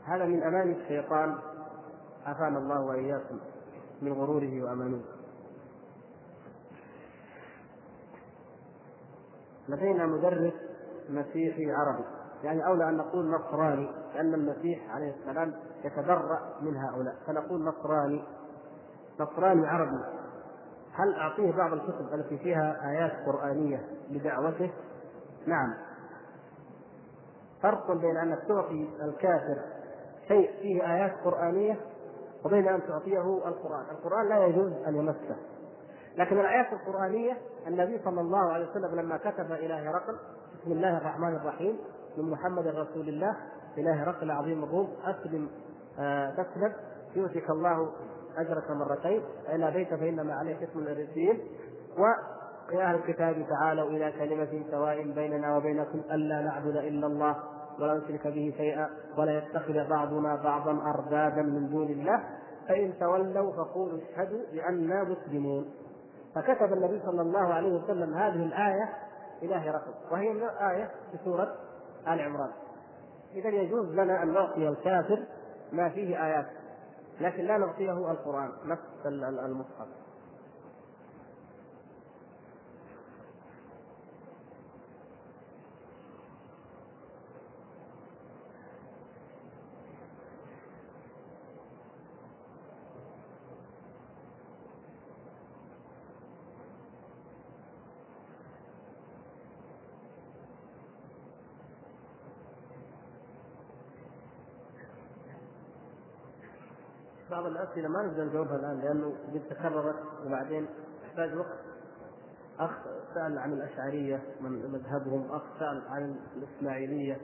هذا من أمان الشيطان. عافانا الله وإياكم من غروره وأمانه. لدينا مدرس مسيحي عربي. يعني أولى أن نقول نصراني لأن المسيح عليه السلام يتبرأ من هؤلاء. فنقول نصراني. نصراني عربي. هل أعطيه بعض الكتب التي فيها آيات قرآنية لدعوته؟ نعم. فرق بين أنك تعطي الكافر شيء فيه آيات قرآنية وبين أن تعطيه القرآن، القرآن لا يجوز أن يمسه. لكن الآيات القرآنية النبي صلى الله عليه وسلم لما كتب إلى هرقل بسم الله الرحمن الرحيم من محمد رسول الله إلى هرقل عظيم الروم أسلم آه تسلم يؤتك الله أجرك مرتين فإن أبيت فإنما عليك اسم الإرسيين ويا أهل الكتاب تعالوا إلى كلمة سواء بيننا وبينكم ألا نعبد إلا الله ولا نشرك به شيئا ولا يتخذ بعضنا بعضا أربابا من دون الله. فإن تولوا فقولوا اشهدوا بأننا مسلمون. فكتب النبي صلى الله عليه وسلم هذه الآية إلى هرقل وهي آية في سورة آل عمران. إذا يجوز لنا أن نعطي الكافر ما فيه آيات. لكن لا نعطيه القرآن نفس المصحف. بعض الأسئلة ما نقدر نجاوبها الآن لأنه قد تكررت وبعدين تحتاج وقت. أخ سأل عن الأشعرية من مذهبهم أخ سأل عن الإسماعيلية.